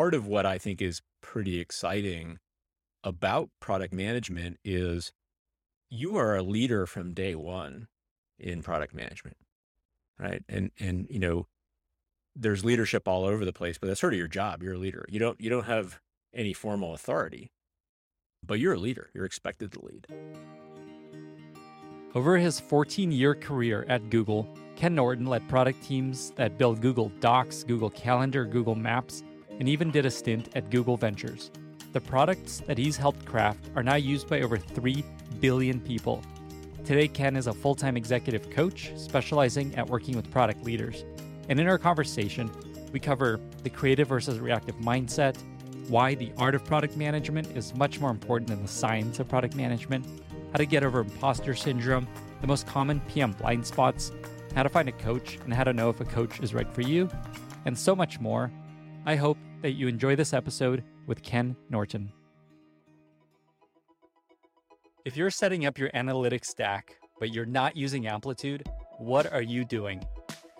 part of what I think is pretty exciting about product management is you are a leader from day one in product management, right? And and you know, there's leadership all over the place, but that's sort of your job. You're a leader. You don't you don't have any formal authority, but you're a leader. You're expected to lead. Over his 14 year career at Google, Ken Norton led product teams that built Google Docs, Google Calendar, Google Maps, and even did a stint at Google Ventures. The products that he's helped craft are now used by over 3 billion people. Today, Ken is a full time executive coach specializing at working with product leaders. And in our conversation, we cover the creative versus reactive mindset, why the art of product management is much more important than the science of product management, how to get over imposter syndrome, the most common PM blind spots, how to find a coach, and how to know if a coach is right for you, and so much more. I hope that you enjoy this episode with Ken Norton. If you're setting up your analytics stack, but you're not using Amplitude, what are you doing?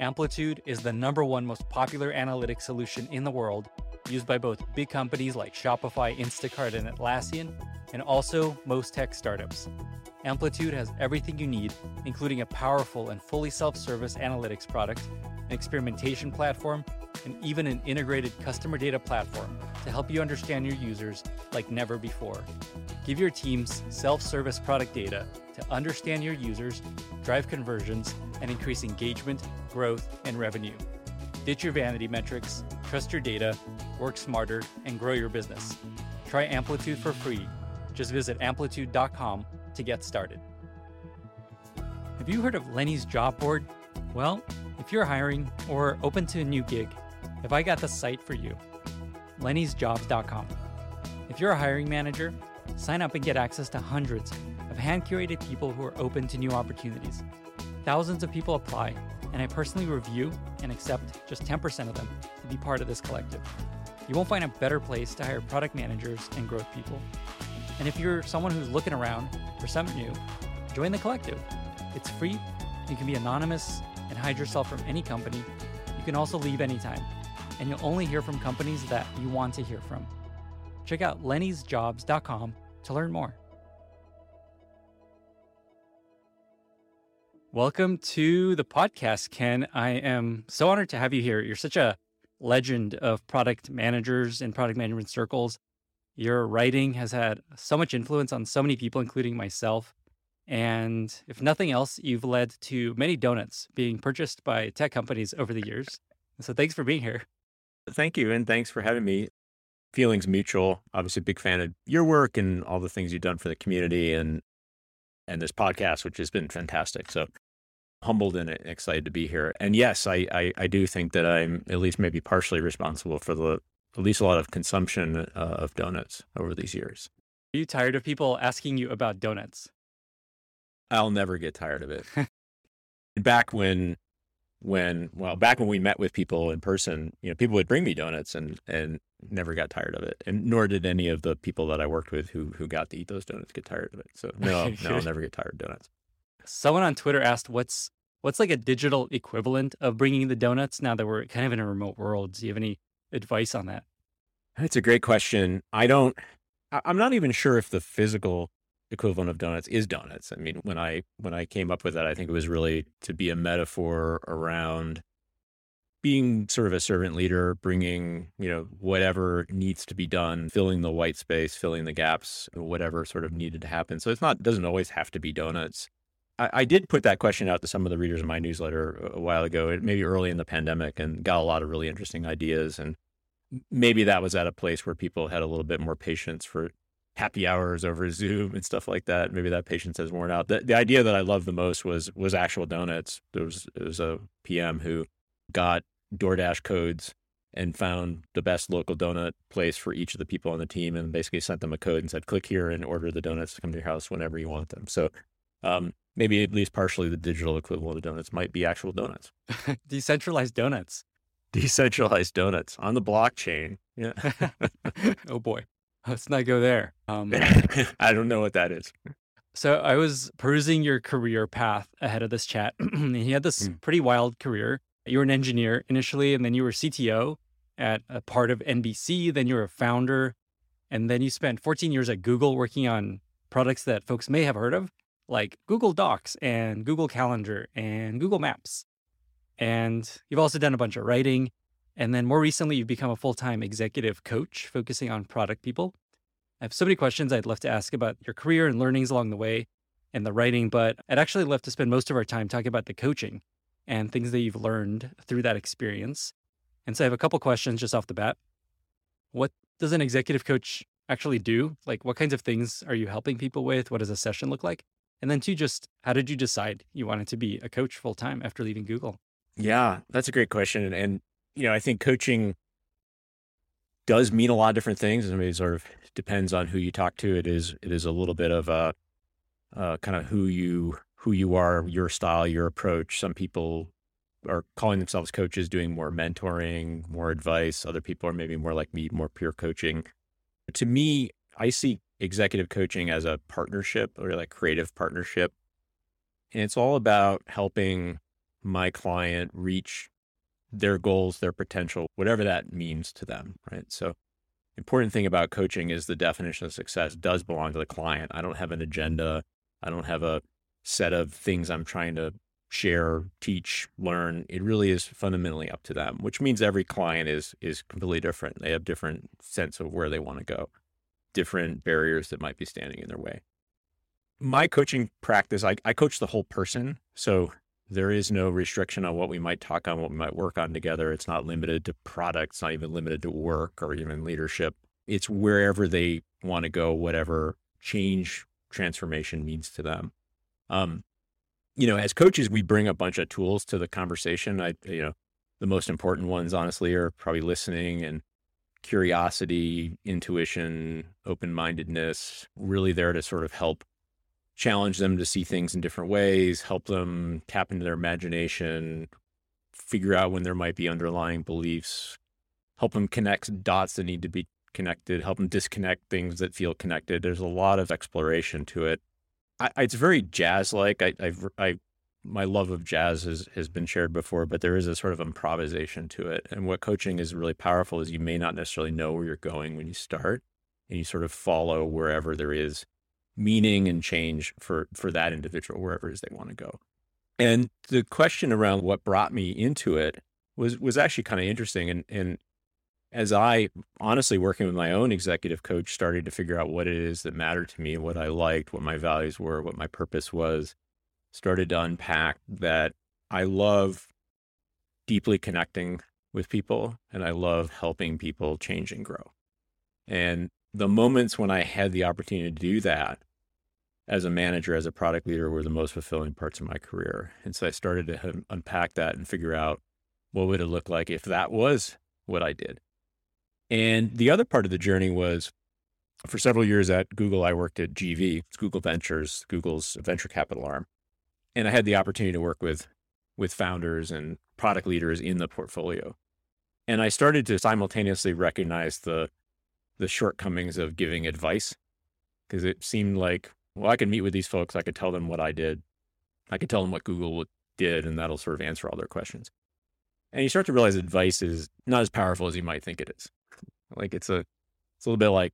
Amplitude is the number one most popular analytics solution in the world, used by both big companies like Shopify, Instacart, and Atlassian, and also most tech startups. Amplitude has everything you need, including a powerful and fully self service analytics product, an experimentation platform, and even an integrated customer data platform to help you understand your users like never before. Give your teams self service product data to understand your users, drive conversions, and increase engagement, growth, and revenue. Ditch your vanity metrics, trust your data, work smarter, and grow your business. Try Amplitude for free. Just visit amplitude.com to get started. Have you heard of Lenny's job board? Well, if you're hiring or open to a new gig, have I got the site for you? Lenny'sJobs.com. If you're a hiring manager, sign up and get access to hundreds of hand curated people who are open to new opportunities. Thousands of people apply, and I personally review and accept just 10% of them to be part of this collective. You won't find a better place to hire product managers and growth people. And if you're someone who's looking around for something new, join the collective. It's free, you can be anonymous hide yourself from any company. You can also leave anytime, and you'll only hear from companies that you want to hear from. Check out lennysjobs.com to learn more. Welcome to the podcast, Ken. I am so honored to have you here. You're such a legend of product managers in product management circles. Your writing has had so much influence on so many people, including myself. And if nothing else, you've led to many donuts being purchased by tech companies over the years. So thanks for being here. Thank you. And thanks for having me. Feelings mutual. Obviously, a big fan of your work and all the things you've done for the community and and this podcast, which has been fantastic. So humbled and excited to be here. And yes, I, I, I do think that I'm at least maybe partially responsible for the at least a lot of consumption uh, of donuts over these years. Are you tired of people asking you about donuts? I'll never get tired of it. back when when well back when we met with people in person you know people would bring me donuts and and never got tired of it. And nor did any of the people that i worked with who who got to eat those donuts get tired of it. So no no i'll never get tired of donuts. Someone on twitter asked what's what's like a digital equivalent of bringing the donuts now that we're kind of in a remote world? Do you have any advice on that? That's a great question. I don't i'm not even sure if the physical equivalent of donuts is donuts. I mean, when I when I came up with that, I think it was really to be a metaphor around being sort of a servant leader, bringing you know whatever needs to be done, filling the white space, filling the gaps, whatever sort of needed to happen. So it's not doesn't always have to be donuts. I, I did put that question out to some of the readers of my newsletter a while ago, maybe early in the pandemic, and got a lot of really interesting ideas and maybe that was at a place where people had a little bit more patience for happy hours over Zoom and stuff like that. Maybe that patience has worn out. The, the idea that I loved the most was was actual donuts. There was there was a PM who got DoorDash codes and found the best local donut place for each of the people on the team and basically sent them a code and said, click here and order the donuts to come to your house whenever you want them. So um, maybe at least partially the digital equivalent of donuts might be actual donuts. Decentralized donuts. Decentralized donuts on the blockchain. Yeah. oh boy. Let's not go there. Um, I don't know what that is. So I was perusing your career path ahead of this chat. you had this mm. pretty wild career. You were an engineer initially, and then you were CTO, at a part of NBC, then you're a founder, and then you spent 14 years at Google working on products that folks may have heard of, like Google Docs and Google Calendar and Google Maps. And you've also done a bunch of writing. And then more recently, you've become a full time executive coach focusing on product people. I have so many questions I'd love to ask about your career and learnings along the way and the writing, but I'd actually love to spend most of our time talking about the coaching and things that you've learned through that experience. And so I have a couple questions just off the bat. What does an executive coach actually do? Like, what kinds of things are you helping people with? What does a session look like? And then, two, just how did you decide you wanted to be a coach full time after leaving Google? Yeah, that's a great question. And, you know, I think coaching does mean a lot of different things. I mean, it sort of depends on who you talk to. It is, it is a little bit of a, uh, kind of who you, who you are, your style, your approach. Some people are calling themselves coaches, doing more mentoring, more advice. Other people are maybe more like me, more peer coaching. To me, I see executive coaching as a partnership or like creative partnership. And it's all about helping my client reach their goals, their potential, whatever that means to them. Right. So, important thing about coaching is the definition of success does belong to the client. I don't have an agenda. I don't have a set of things I'm trying to share, teach, learn. It really is fundamentally up to them, which means every client is is completely different. They have different sense of where they want to go, different barriers that might be standing in their way. My coaching practice, I, I coach the whole person. So there is no restriction on what we might talk on, what we might work on together. It's not limited to products, not even limited to work or even leadership. It's wherever they want to go, whatever change transformation means to them. Um, you know, as coaches, we bring a bunch of tools to the conversation. I, you know, the most important ones, honestly, are probably listening and curiosity, intuition, open mindedness, really there to sort of help challenge them to see things in different ways, help them tap into their imagination, figure out when there might be underlying beliefs, help them connect dots that need to be connected, help them disconnect things that feel connected. There's a lot of exploration to it. I, it's very jazz like. I, I've, I, my love of jazz has, has been shared before, but there is a sort of improvisation to it. And what coaching is really powerful is you may not necessarily know where you're going when you start, and you sort of follow wherever there is meaning and change for for that individual, wherever it is they want to go. And the question around what brought me into it was was actually kind of interesting. And and as I honestly working with my own executive coach started to figure out what it is that mattered to me, what I liked, what my values were, what my purpose was, started to unpack that I love deeply connecting with people and I love helping people change and grow. And the moments when I had the opportunity to do that as a manager, as a product leader, were the most fulfilling parts of my career. And so I started to unpack that and figure out what would it look like if that was what I did. And the other part of the journey was for several years at Google, I worked at GV, it's Google Ventures, Google's venture capital arm. And I had the opportunity to work with with founders and product leaders in the portfolio. And I started to simultaneously recognize the the shortcomings of giving advice because it seemed like, well, I could meet with these folks, I could tell them what I did, I could tell them what Google did, and that'll sort of answer all their questions. And you start to realize advice is not as powerful as you might think it is. Like it's a, it's a little bit like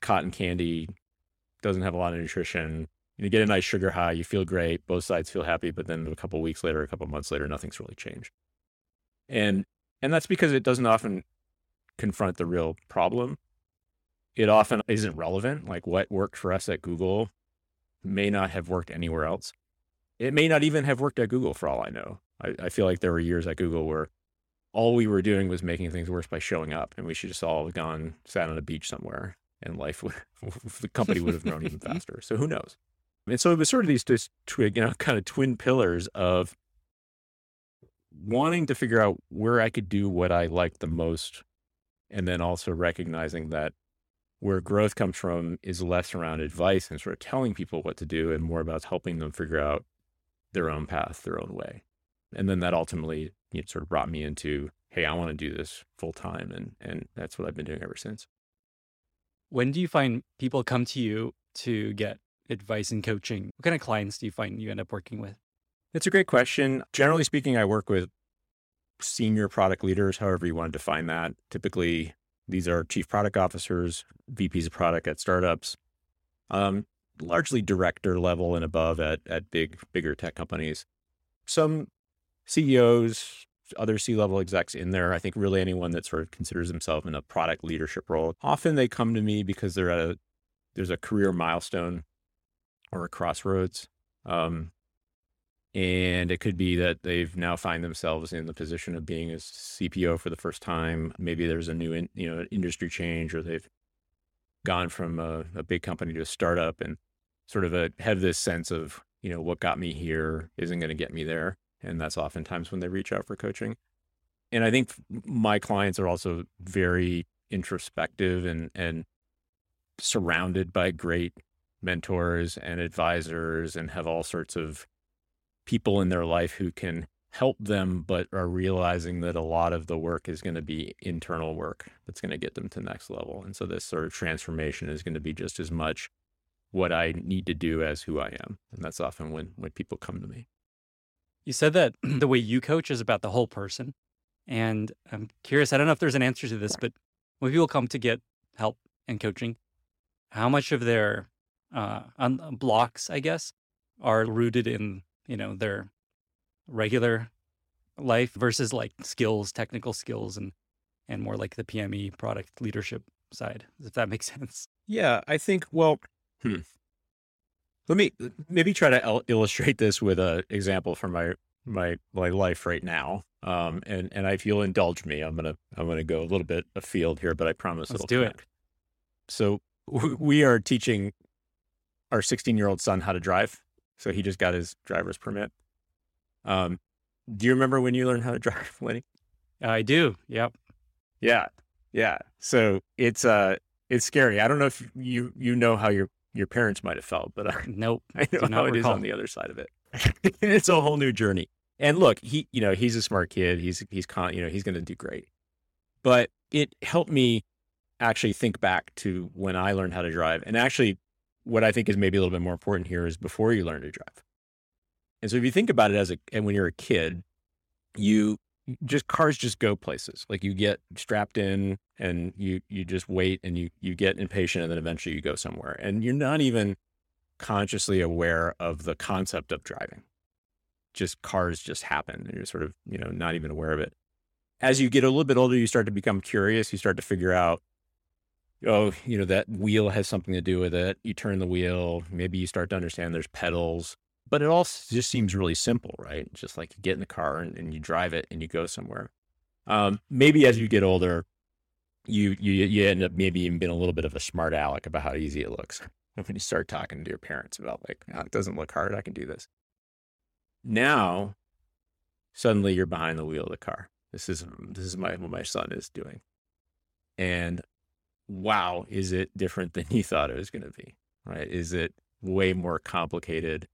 cotton candy, doesn't have a lot of nutrition. You get a nice sugar high, you feel great, both sides feel happy, but then a couple weeks later, a couple months later, nothing's really changed. And and that's because it doesn't often confront the real problem. It often isn't relevant. Like what worked for us at Google may not have worked anywhere else. It may not even have worked at Google for all I know. I, I feel like there were years at Google where all we were doing was making things worse by showing up, and we should just all have gone sat on a beach somewhere, and life would the company would have grown even faster. So who knows? And so it was sort of these just you know kind of twin pillars of wanting to figure out where I could do what I liked the most, and then also recognizing that where growth comes from is less around advice and sort of telling people what to do, and more about helping them figure out their own path, their own way. And then that ultimately you know, sort of brought me into, hey, I want to do this full time. And, and that's what I've been doing ever since. When do you find people come to you to get advice and coaching? What kind of clients do you find you end up working with? That's a great question. Generally speaking, I work with senior product leaders, however you want to define that. Typically, these are chief product officers, VPs of product at startups, um, largely director level and above at at big bigger tech companies. Some CEOs, other C level execs in there. I think really anyone that sort of considers themselves in a product leadership role. Often they come to me because they're at a there's a career milestone or a crossroads. Um, and it could be that they've now find themselves in the position of being a CPO for the first time. Maybe there's a new, in, you know, industry change, or they've gone from a, a big company to a startup, and sort of a, have this sense of, you know, what got me here isn't going to get me there, and that's oftentimes when they reach out for coaching. And I think my clients are also very introspective and and surrounded by great mentors and advisors and have all sorts of people in their life who can help them, but are realizing that a lot of the work is going to be internal work that's going to get them to the next level. And so this sort of transformation is going to be just as much what I need to do as who I am. And that's often when when people come to me. You said that the way you coach is about the whole person. And I'm curious, I don't know if there's an answer to this, but when people come to get help and coaching, how much of their uh, blocks, I guess, are rooted in you know their regular life versus like skills, technical skills, and and more like the PME product leadership side. If that makes sense. Yeah, I think. Well, hmm. let me maybe try to illustrate this with an example from my my my life right now. Um, and and if you'll indulge me, I'm gonna I'm gonna go a little bit afield here, but I promise Let's it'll do connect. it. So we are teaching our 16 year old son how to drive. So he just got his driver's permit. Um, do you remember when you learned how to drive, Lenny? I do. Yep. Yeah. Yeah. So it's uh it's scary. I don't know if you you know how your your parents might have felt, but I, nope. I know how it is on the other side of it. it's a whole new journey. And look, he you know he's a smart kid. He's he's con you know he's going to do great. But it helped me actually think back to when I learned how to drive, and actually what I think is maybe a little bit more important here is before you learn to drive. And so if you think about it as a and when you're a kid, you just cars just go places. Like you get strapped in and you you just wait and you you get impatient and then eventually you go somewhere. And you're not even consciously aware of the concept of driving. Just cars just happen and you're sort of, you know, not even aware of it. As you get a little bit older, you start to become curious. You start to figure out oh, you know, that wheel has something to do with it. You turn the wheel, maybe you start to understand there's pedals, but it all just seems really simple, right? Just like you get in the car and, and you drive it and you go somewhere. Um, maybe as you get older, you, you, you end up maybe even being a little bit of a smart aleck about how easy it looks. When you start talking to your parents about like, oh, it doesn't look hard. I can do this. Now, suddenly you're behind the wheel of the car. This is, this is my, what my son is doing. And wow, is it different than you thought it was going to be? Right? Is it way more complicated?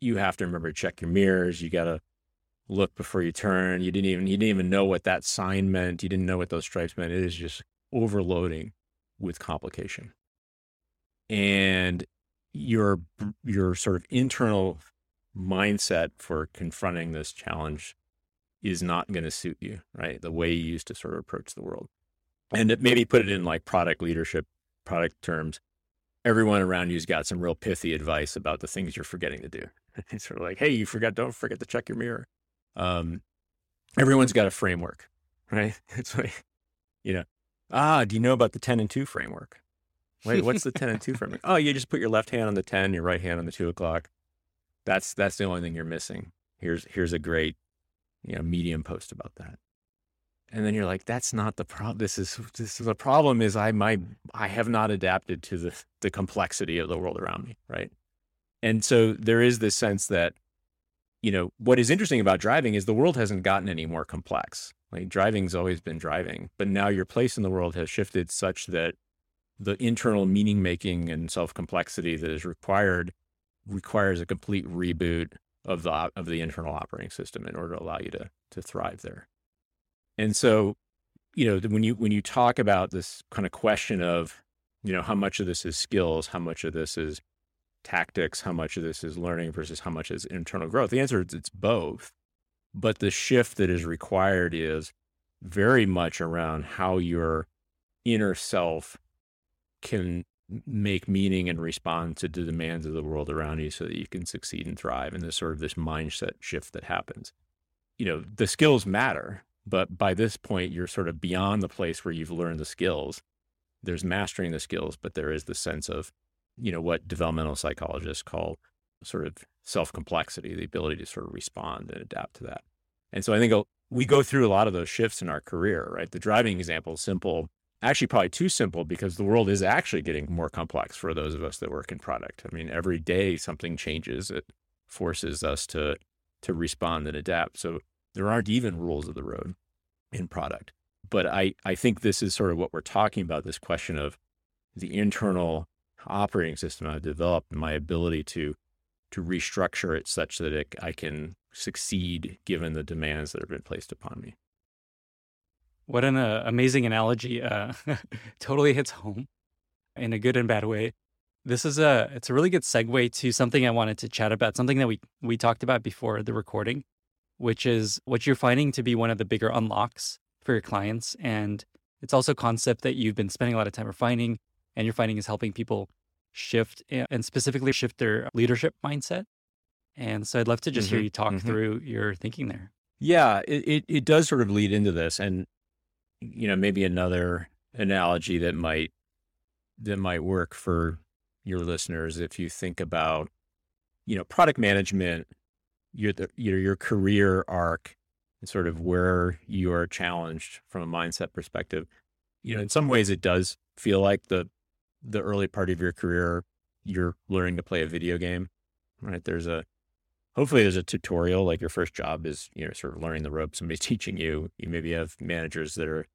You have to remember to check your mirrors. You got to look before you turn. You didn't even you didn't even know what that sign meant. You didn't know what those stripes meant. It is just overloading with complication. And your your sort of internal mindset for confronting this challenge is not going to suit you, right? The way you used to sort of approach the world and maybe put it in like product leadership, product terms. Everyone around you's got some real pithy advice about the things you're forgetting to do. It's sort of like, hey, you forgot, don't forget to check your mirror. Um, everyone's got a framework, right? It's like, you know, ah, do you know about the 10 and 2 framework? Wait, what's the 10 and 2 framework? Oh, you just put your left hand on the 10, your right hand on the 2 o'clock. That's that's the only thing you're missing. Here's here's a great, you know, medium post about that and then you're like that's not the problem this is this is the problem is i my i have not adapted to the the complexity of the world around me right? And so there is this sense that you know what is interesting about driving is the world hasn't gotten any more complex. Like driving's always been driving but now your place in the world has shifted such that the internal meaning making and self complexity that is required requires a complete reboot of the of the internal operating system in order to allow you to to thrive there and so, you know, when you when you talk about this kind of question of, you know, how much of this is skills, how much of this is tactics, how much of this is learning versus how much is internal growth, the answer is it's both. But the shift that is required is very much around how your inner self can make meaning and respond to the demands of the world around you so that you can succeed and thrive and this sort of this mindset shift that happens you know the skills matter but by this point you're sort of beyond the place where you've learned the skills there's mastering the skills but there is the sense of you know what developmental psychologists call sort of self complexity the ability to sort of respond and adapt to that and so i think uh, we go through a lot of those shifts in our career right the driving example is simple actually probably too simple because the world is actually getting more complex for those of us that work in product. I mean, every day something changes. It forces us to to respond and adapt. So there aren't even rules of the road in product. But I, I think this is sort of what we're talking about, this question of the internal operating system I've developed, my ability to to restructure it such that it, I can succeed given the demands that have been placed upon me. What an uh, amazing analogy. Uh, totally hits home in a good and bad way. This is a it's a really good segue to something I wanted to chat about, something that we we talked about before the recording, which is what you're finding to be one of the bigger unlocks for your clients and it's also a concept that you've been spending a lot of time refining and you're finding is helping people shift and specifically shift their leadership mindset. And so I'd love to just mm-hmm, hear you talk mm-hmm. through your thinking there. Yeah, it, it, it does sort of lead into this. And you know, maybe another analogy that might that might work for your listeners if you think about, you know, product management, your your your career arc, and sort of where you are challenged from a mindset perspective. You know, in some ways, it does feel like the the early part of your career, you're learning to play a video game, right? There's a hopefully there's a tutorial like your first job is you know sort of learning the ropes somebody's teaching you you maybe have managers that are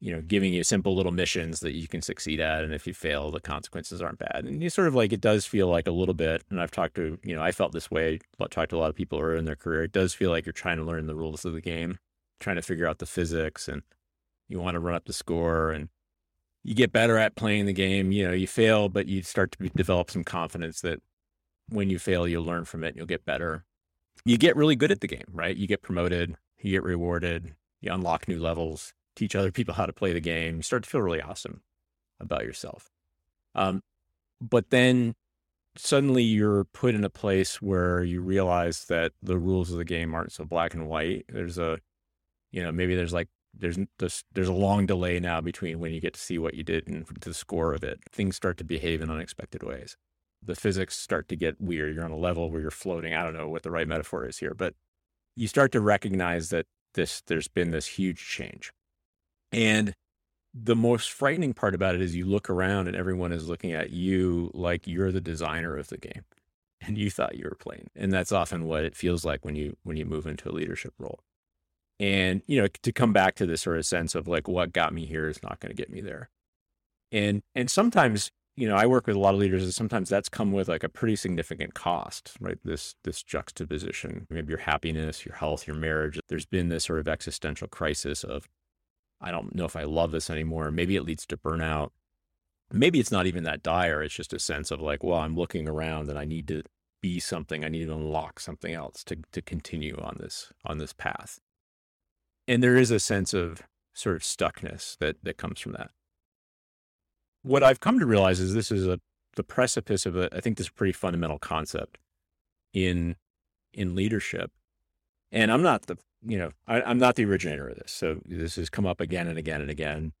you know giving you simple little missions that you can succeed at and if you fail the consequences aren't bad and you sort of like it does feel like a little bit and i've talked to you know i felt this way but talked to a lot of people early in their career it does feel like you're trying to learn the rules of the game trying to figure out the physics and you want to run up the score and you get better at playing the game you know you fail but you start to develop some confidence that when you fail, you'll learn from it and you'll get better. You get really good at the game, right? You get promoted, you get rewarded, you unlock new levels, teach other people how to play the game. You start to feel really awesome about yourself. Um, but then suddenly you're put in a place where you realize that the rules of the game aren't so black and white. There's a, you know, maybe there's like there's this there's a long delay now between when you get to see what you did and the score of it. Things start to behave in unexpected ways the physics start to get weird. You're on a level where you're floating. I don't know what the right metaphor is here, but you start to recognize that this there's been this huge change. And the most frightening part about it is you look around and everyone is looking at you like you're the designer of the game and you thought you were playing. And that's often what it feels like when you when you move into a leadership role. And you know, to come back to this sort of sense of like what got me here is not going to get me there. And and sometimes you know, I work with a lot of leaders, and sometimes that's come with like a pretty significant cost, right? This this juxtaposition, maybe your happiness, your health, your marriage. There's been this sort of existential crisis of, I don't know if I love this anymore. Maybe it leads to burnout. Maybe it's not even that dire. It's just a sense of like, well, I'm looking around and I need to be something. I need to unlock something else to to continue on this on this path. And there is a sense of sort of stuckness that that comes from that what I've come to realize is this is a the precipice of a I think this pretty fundamental concept in in leadership. And I'm not the you know I, I'm not the originator of this, so this has come up again and again and again.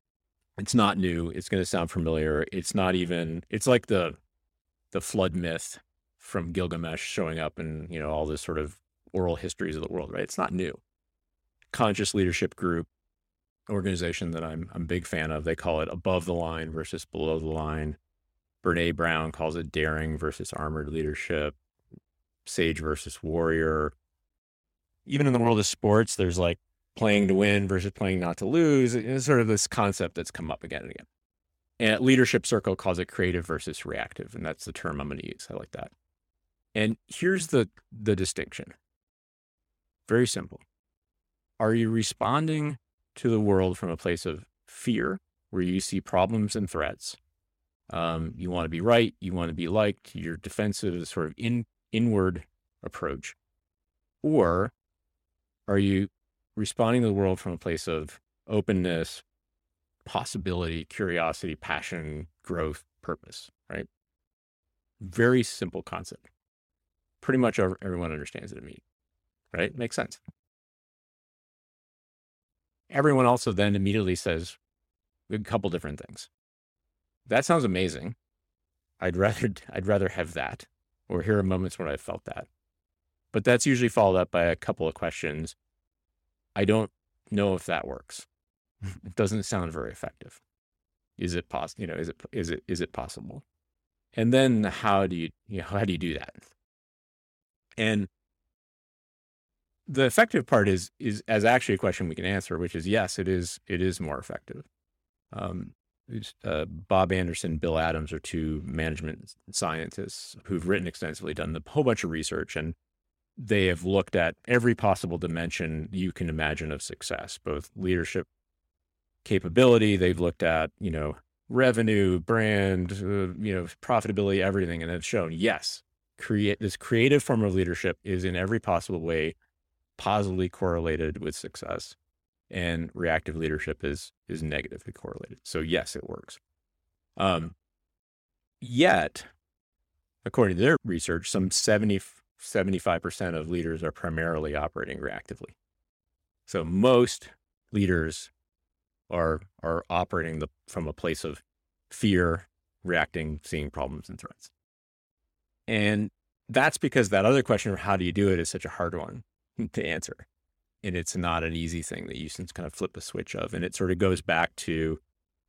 It's not new. It's going to sound familiar. It's not even. It's like the the flood myth from Gilgamesh showing up in you know all this sort of oral histories of the world. Right? It's not new. Conscious leadership group organization that I'm I'm a big fan of. They call it above the line versus below the line. Brene Brown calls it daring versus armored leadership, sage versus warrior. Even in the world of sports, there's like playing to win versus playing not to lose. It's sort of this concept that's come up again and again. And Leadership Circle calls it creative versus reactive, and that's the term I'm going to use. I like that. And here's the the distinction. Very simple. Are you responding to the world from a place of fear, where you see problems and threats. Um, you want to be right. You want to be liked. You're defensive, sort of in, inward approach. Or are you responding to the world from a place of openness, possibility, curiosity, passion, growth, purpose, right? Very simple concept. Pretty much everyone understands what it to me, right? Makes sense. Everyone also then immediately says a couple different things. That sounds amazing. I'd rather I'd rather have that, or here are moments when I felt that. But that's usually followed up by a couple of questions. I don't know if that works. it doesn't sound very effective. Is it possible? You know, is it is it is it possible? And then how do you, you know, how do you do that? And the effective part is is as actually a question we can answer, which is yes, it is it is more effective. Um, uh, Bob Anderson, Bill Adams are two management scientists who've written extensively, done a whole bunch of research, and they have looked at every possible dimension you can imagine of success, both leadership capability. They've looked at, you know, revenue, brand, uh, you know, profitability, everything, and it's shown yes, create this creative form of leadership is in every possible way positively correlated with success, and reactive leadership is is negatively correlated. So yes, it works. Um, yet, according to their research, some 70 75% of leaders are primarily operating reactively. So most leaders are are operating the, from a place of fear, reacting, seeing problems and threats. And that's because that other question of how do you do it is such a hard one to answer. And it's not an easy thing that you can kind of flip a switch of. And it sort of goes back to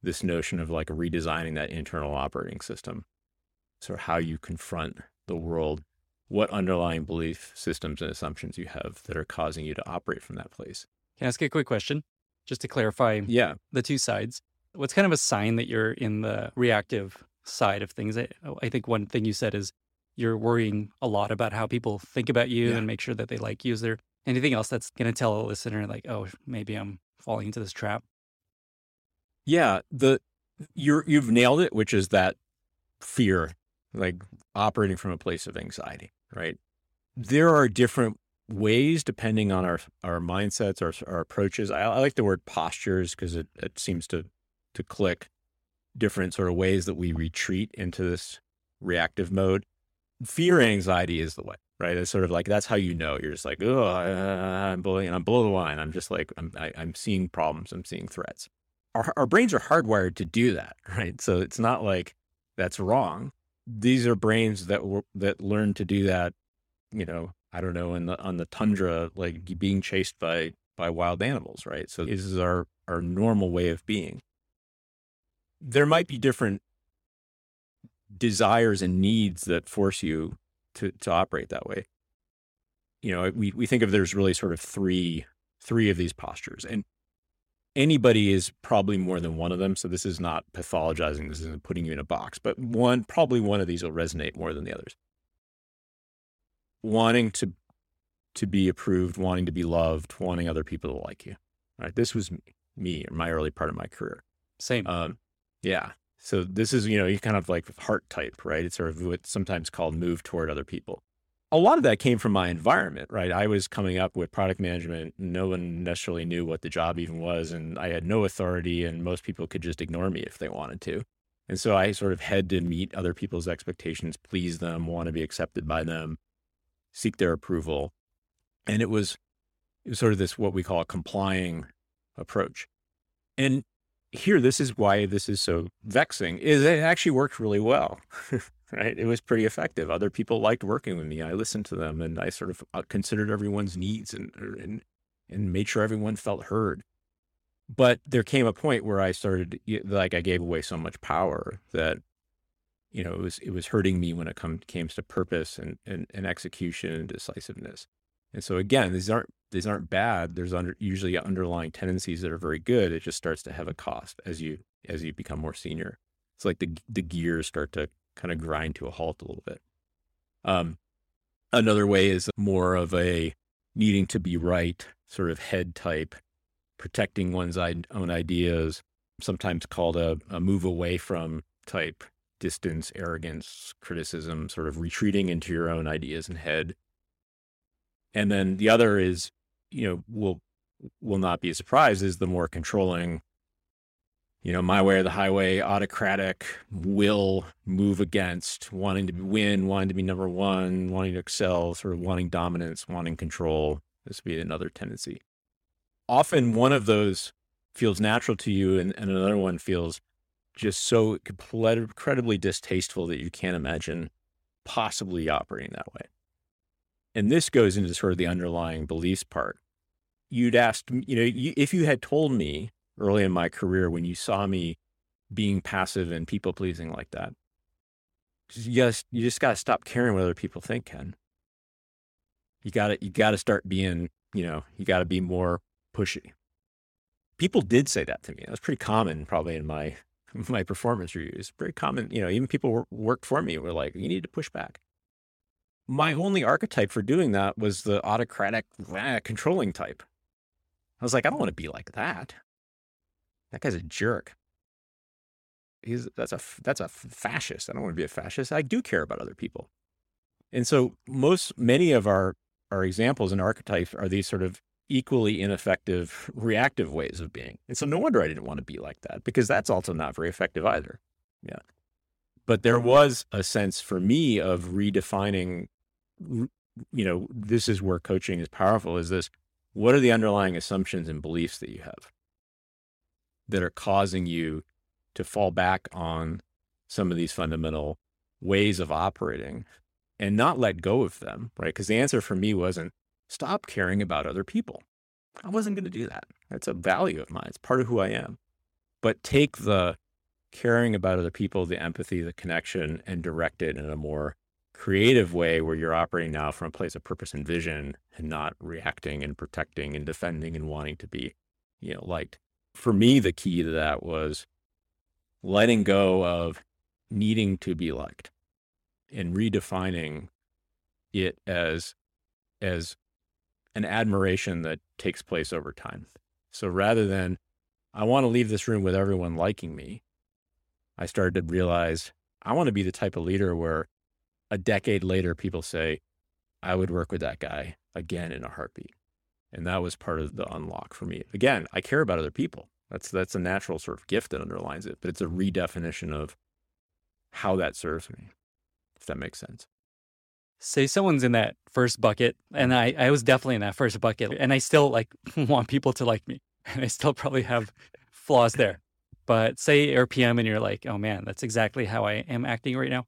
this notion of like redesigning that internal operating system. So how you confront the world what underlying belief systems and assumptions you have that are causing you to operate from that place. Can I ask you a quick question? Just to clarify yeah. the two sides. What's kind of a sign that you're in the reactive side of things? I, oh, I think one thing you said is you're worrying a lot about how people think about you yeah. and make sure that they like you. Is there anything else that's going to tell a listener like, oh, maybe I'm falling into this trap? Yeah, the you're you've nailed it, which is that fear, like operating from a place of anxiety right? There are different ways depending on our our mindsets, our, our approaches. I, I like the word postures because it, it seems to to click different sort of ways that we retreat into this reactive mode. Fear anxiety is the way, right? It's sort of like that's how you know you're just like, oh, I'm below, I'm below the line. I'm just like I'm I, am i am seeing problems. I'm seeing threats. Our our brains are hardwired to do that, right? So it's not like that's wrong these are brains that were that learn to do that you know i don't know in the on the tundra like being chased by by wild animals right? So this is our our normal way of being. There might be different desires and needs that force you to to operate that way. You know we we think of there's really sort of three three of these postures and anybody is probably more than one of them. So this is not pathologizing. This isn't putting you in a box, but one, probably one of these will resonate more than the others. Wanting to, to be approved, wanting to be loved, wanting other people to like you. Right. This was me, or my early part of my career. Same. Um, yeah. So this is, you know, you kind of like heart type, right? It's sort of what's sometimes called move toward other people a lot of that came from my environment, right? I was coming up with product management. No one necessarily knew what the job even was. And I had no authority, and most people could just ignore me if they wanted to. And so I sort of had to meet other people's expectations, please them, want to be accepted by them, seek their approval. And it was, it was sort of this, what we call a complying approach. And here, this is why this is so vexing, is it actually worked really well. right? It was pretty effective. Other people liked working with me. I listened to them and I sort of uh, considered everyone's needs and, er, and, and made sure everyone felt heard. But there came a point where I started, like, I gave away so much power that, you know, it was, it was hurting me when it come, came to purpose and, and, and execution and decisiveness. And so again, these aren't, these aren't bad. There's under, usually underlying tendencies that are very good. It just starts to have a cost as you, as you become more senior. It's like the, the gears start to kind of grind to a halt a little bit. Um, another way is more of a needing to be right sort of head type, protecting one's own ideas, sometimes called a, a move away from type, distance, arrogance, criticism, sort of retreating into your own ideas and head. And then the other is you know, will will not be surprised is the more controlling, you know, my way or the highway, autocratic will move against, wanting to win, wanting to be number one, wanting to excel, sort of wanting dominance, wanting control. This would be another tendency. Often one of those feels natural to you and, and another one feels just so incredibly distasteful that you can't imagine possibly operating that way. And this goes into sort of the underlying beliefs part. You'd asked, you know, you, if you had told me early in my career when you saw me being passive and people pleasing like that, you just you just got to stop caring what other people think, Ken. You got to you got to start being, you know, you got to be more pushy. People did say that to me. That was pretty common, probably in my my performance reviews. Very common, you know, even people worked for me were like, you need to push back. My only archetype for doing that was the autocratic, controlling type. I was like, I don't want to be like that. That guy's a jerk. He's that's a that's a fascist. I don't want to be a fascist. I do care about other people. And so most many of our our examples and archetypes are these sort of equally ineffective reactive ways of being. And so no wonder I didn't want to be like that because that's also not very effective either. Yeah. But there was a sense for me of redefining, you know, this is where coaching is powerful is this what are the underlying assumptions and beliefs that you have that are causing you to fall back on some of these fundamental ways of operating and not let go of them, right? Because the answer for me wasn't stop caring about other people. I wasn't going to do that. That's a value of mine. It's part of who I am. But take the caring about other people, the empathy, the connection, and direct it in a more creative way where you're operating now from a place of purpose and vision and not reacting and protecting and defending and wanting to be, you know, liked. For me, the key to that was letting go of needing to be liked and redefining it as as an admiration that takes place over time. So rather than, I want to leave this room with everyone liking me, I started to realize I want to be the type of leader where a decade later people say, I would work with that guy again in a heartbeat. And that was part of the unlock for me. Again, I care about other people. That's that's a natural sort of gift that underlines it, but it's a redefinition of how that serves me, if that makes sense say someone's in that first bucket and I, I was definitely in that first bucket and i still like want people to like me and i still probably have flaws there but say rpm and you're like oh man that's exactly how i am acting right now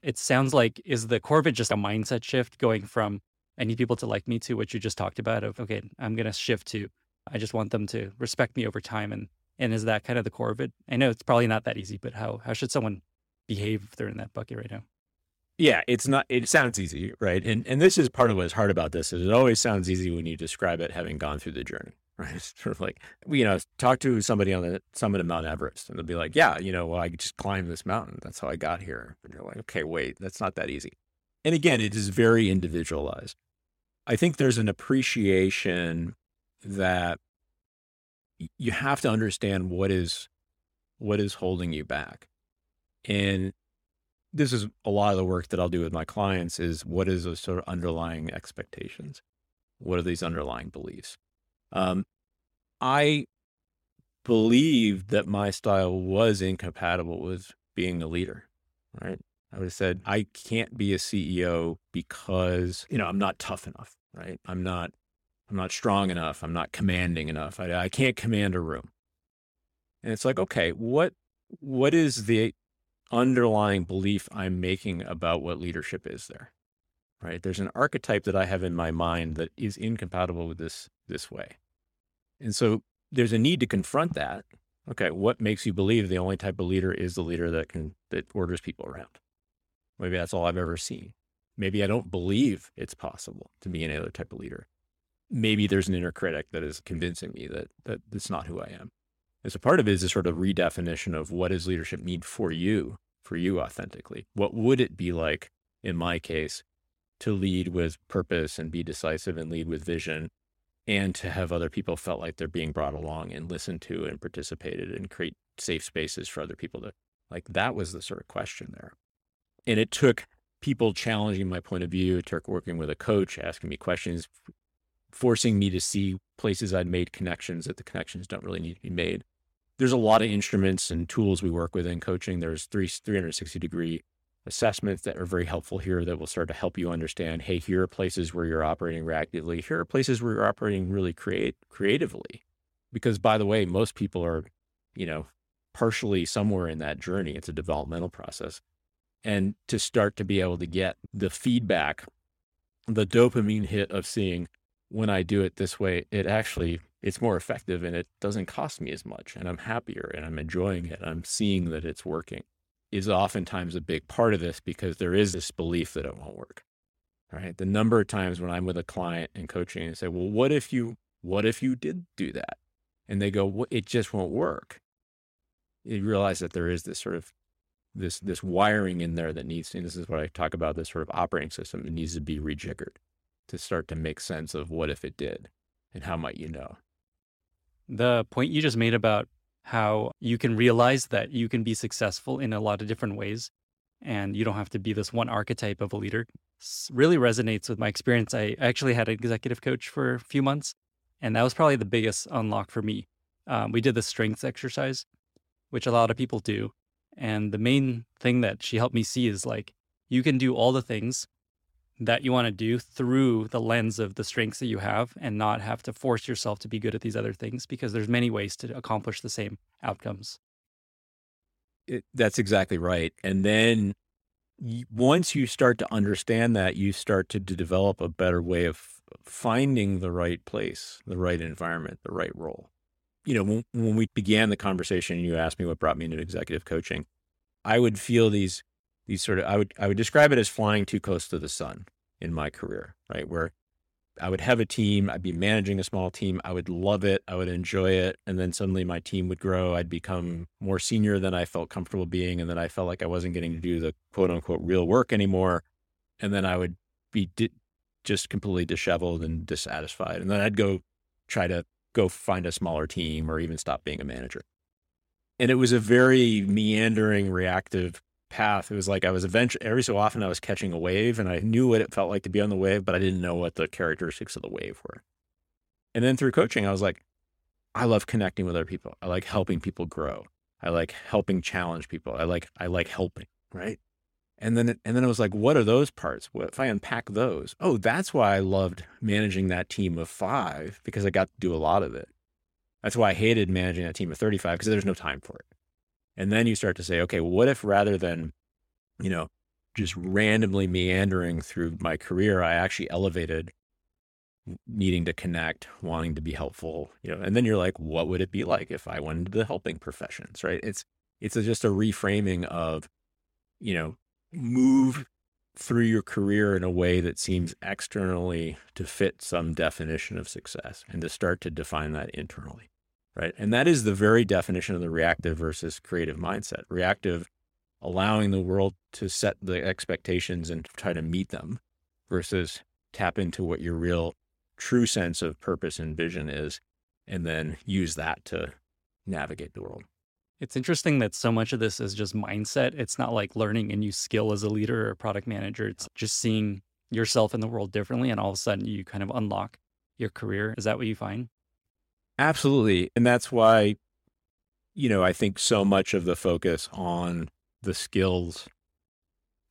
it sounds like is the core of it just a mindset shift going from i need people to like me to what you just talked about of okay i'm going to shift to i just want them to respect me over time and and is that kind of the core of it i know it's probably not that easy but how how should someone behave if they're in that bucket right now yeah, it's not. It sounds easy, right? And and this is part of what's hard about this is it always sounds easy when you describe it having gone through the journey, right? It's sort of like you know, talk to somebody on the summit of Mount Everest, and they'll be like, "Yeah, you know, well, I just climbed this mountain. That's how I got here." And you're like, "Okay, wait, that's not that easy." And again, it is very individualized. I think there's an appreciation that you have to understand what is what is holding you back, and this is a lot of the work that I'll do with my clients is what is those sort of underlying expectations? What are these underlying beliefs? Um, I believed that my style was incompatible with being a leader, right? I would have said, I can't be a CEO because, you know, I'm not tough enough, right? I'm not, I'm not strong enough. I'm not commanding enough. I, I can't command a room. And it's like, okay, what, what is the underlying belief I'm making about what leadership is there. Right? There's an archetype that I have in my mind that is incompatible with this this way. And so there's a need to confront that. Okay, what makes you believe the only type of leader is the leader that can that orders people around? Maybe that's all I've ever seen. Maybe I don't believe it's possible to be any other type of leader. Maybe there's an inner critic that is convincing me that that that's not who I am. And so part of it is a sort of redefinition of what does leadership mean for you, for you authentically? What would it be like, in my case, to lead with purpose and be decisive and lead with vision and to have other people felt like they're being brought along and listened to and participated and create safe spaces for other people to like that was the sort of question there. And it took people challenging my point of view, it took working with a coach, asking me questions, forcing me to see places I'd made connections that the connections don't really need to be made. There's a lot of instruments and tools we work with in coaching. There's three 360 degree assessments that are very helpful here that will start to help you understand, hey, here are places where you're operating reactively. Here are places where you're operating really create creatively. Because by the way, most people are, you know, partially somewhere in that journey. It's a developmental process. And to start to be able to get the feedback, the dopamine hit of seeing, when I do it this way, it actually it's more effective and it doesn't cost me as much and I'm happier and I'm enjoying it. I'm seeing that it's working is oftentimes a big part of this because there is this belief that it won't work. Right. The number of times when I'm with a client and coaching and say, well, what if you, what if you did do that? And they go, well, it just won't work. You realize that there is this sort of this, this wiring in there that needs, and this is what I talk about, this sort of operating system. It needs to be rejiggered to start to make sense of what if it did and how might you know? The point you just made about how you can realize that you can be successful in a lot of different ways and you don't have to be this one archetype of a leader really resonates with my experience. I actually had an executive coach for a few months, and that was probably the biggest unlock for me. Um, we did the strengths exercise, which a lot of people do. And the main thing that she helped me see is like, you can do all the things that you want to do through the lens of the strengths that you have and not have to force yourself to be good at these other things because there's many ways to accomplish the same outcomes. It, that's exactly right. And then once you start to understand that, you start to, to develop a better way of finding the right place, the right environment, the right role. You know, when, when we began the conversation, you asked me what brought me into executive coaching. I would feel these these sort of I would I would describe it as flying too close to the sun in my career, right? Where I would have a team, I'd be managing a small team, I would love it, I would enjoy it, and then suddenly my team would grow, I'd become more senior than I felt comfortable being, and then I felt like I wasn't getting to do the quote unquote real work anymore, and then I would be di- just completely disheveled and dissatisfied, and then I'd go try to go find a smaller team or even stop being a manager. And it was a very meandering, reactive path. It was like I was eventually every so often I was catching a wave and I knew what it felt like to be on the wave, but I didn't know what the characteristics of the wave were. And then through coaching, I was like, I love connecting with other people. I like helping people grow. I like helping challenge people. I like I like helping, right? And then and then I was like, what are those parts? What if I unpack those? Oh, that's why I loved managing that team of five because I got to do a lot of it. That's why I hated managing a team of 35 because there's no time for it. And then you start to say, okay, what if rather than, you know, just randomly meandering through my career, I actually elevated needing to connect, wanting to be helpful, you know, and then you're like, what would it be like if I went into the helping professions, right? It's, it's a, just a reframing of, you know, move through your career in a way that seems externally to fit some definition of success and to start to define that internally right? And that is the very definition of the reactive versus creative mindset. Reactive, allowing the world to set the expectations and try to meet them versus tap into what your real true sense of purpose and vision is, and then use that to navigate the world. It's interesting that so much of this is just mindset. It's not like learning a new skill as a leader or product manager. It's just seeing yourself in the world differently. And all of a sudden, you kind of unlock your career. Is that what you find? Absolutely. And that's why, you know, I think so much of the focus on the skills,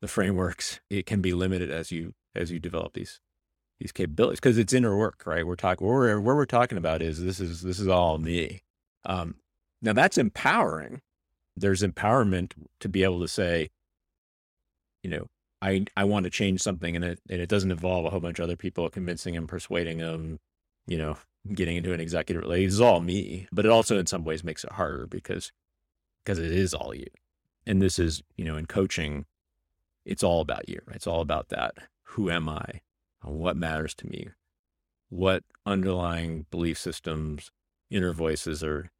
the frameworks, it can be limited as you as you develop these these capabilities because it's inner work, right? We're talking where where we're talking about is this is this is all me. Um, now that's empowering. There's empowerment to be able to say, you know, I I want to change something, and it and it doesn't involve a whole bunch of other people convincing them, persuading them, you know, getting into an executive relationship is all me, but it also in some ways makes it harder because because it is all you. And this is, you know, in coaching, it's all about you, right? It's all about that. Who am I? What matters to me? What underlying belief systems, inner voices are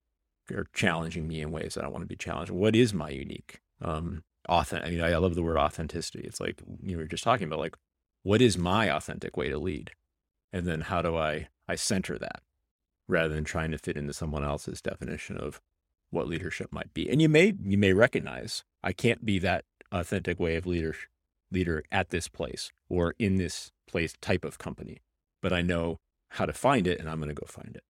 are challenging me in ways that I want to be challenged? What is my unique um authentic? I mean, I love the word authenticity. It's like you were just talking about like what is my authentic way to lead? And then how do I I center that rather than trying to fit into someone else's definition of what leadership might be. And you may you may recognize I can't be that authentic way of leader leader at this place or in this place type of company, but I know how to find it and I'm going to go find it.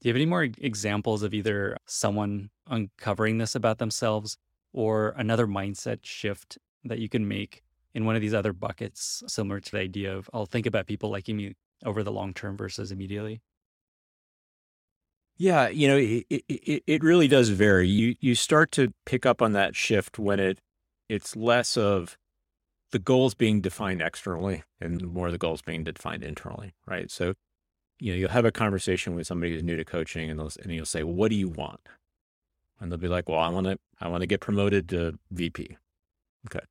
Do you have any more examples of either someone uncovering this about themselves or another mindset shift that you can make in one of these other buckets, similar to the idea of I'll think about people liking me over the long term versus immediately? Yeah, you know, it, it, it really does vary. You you start to pick up on that shift when it it's less of the goals being defined externally and more the goals being defined internally, right? So, you know, you'll have a conversation with somebody who's new to coaching and, they'll, and you'll say, well, what do you want? And they'll be like, well, I want to, I want to get promoted to VP. Okay.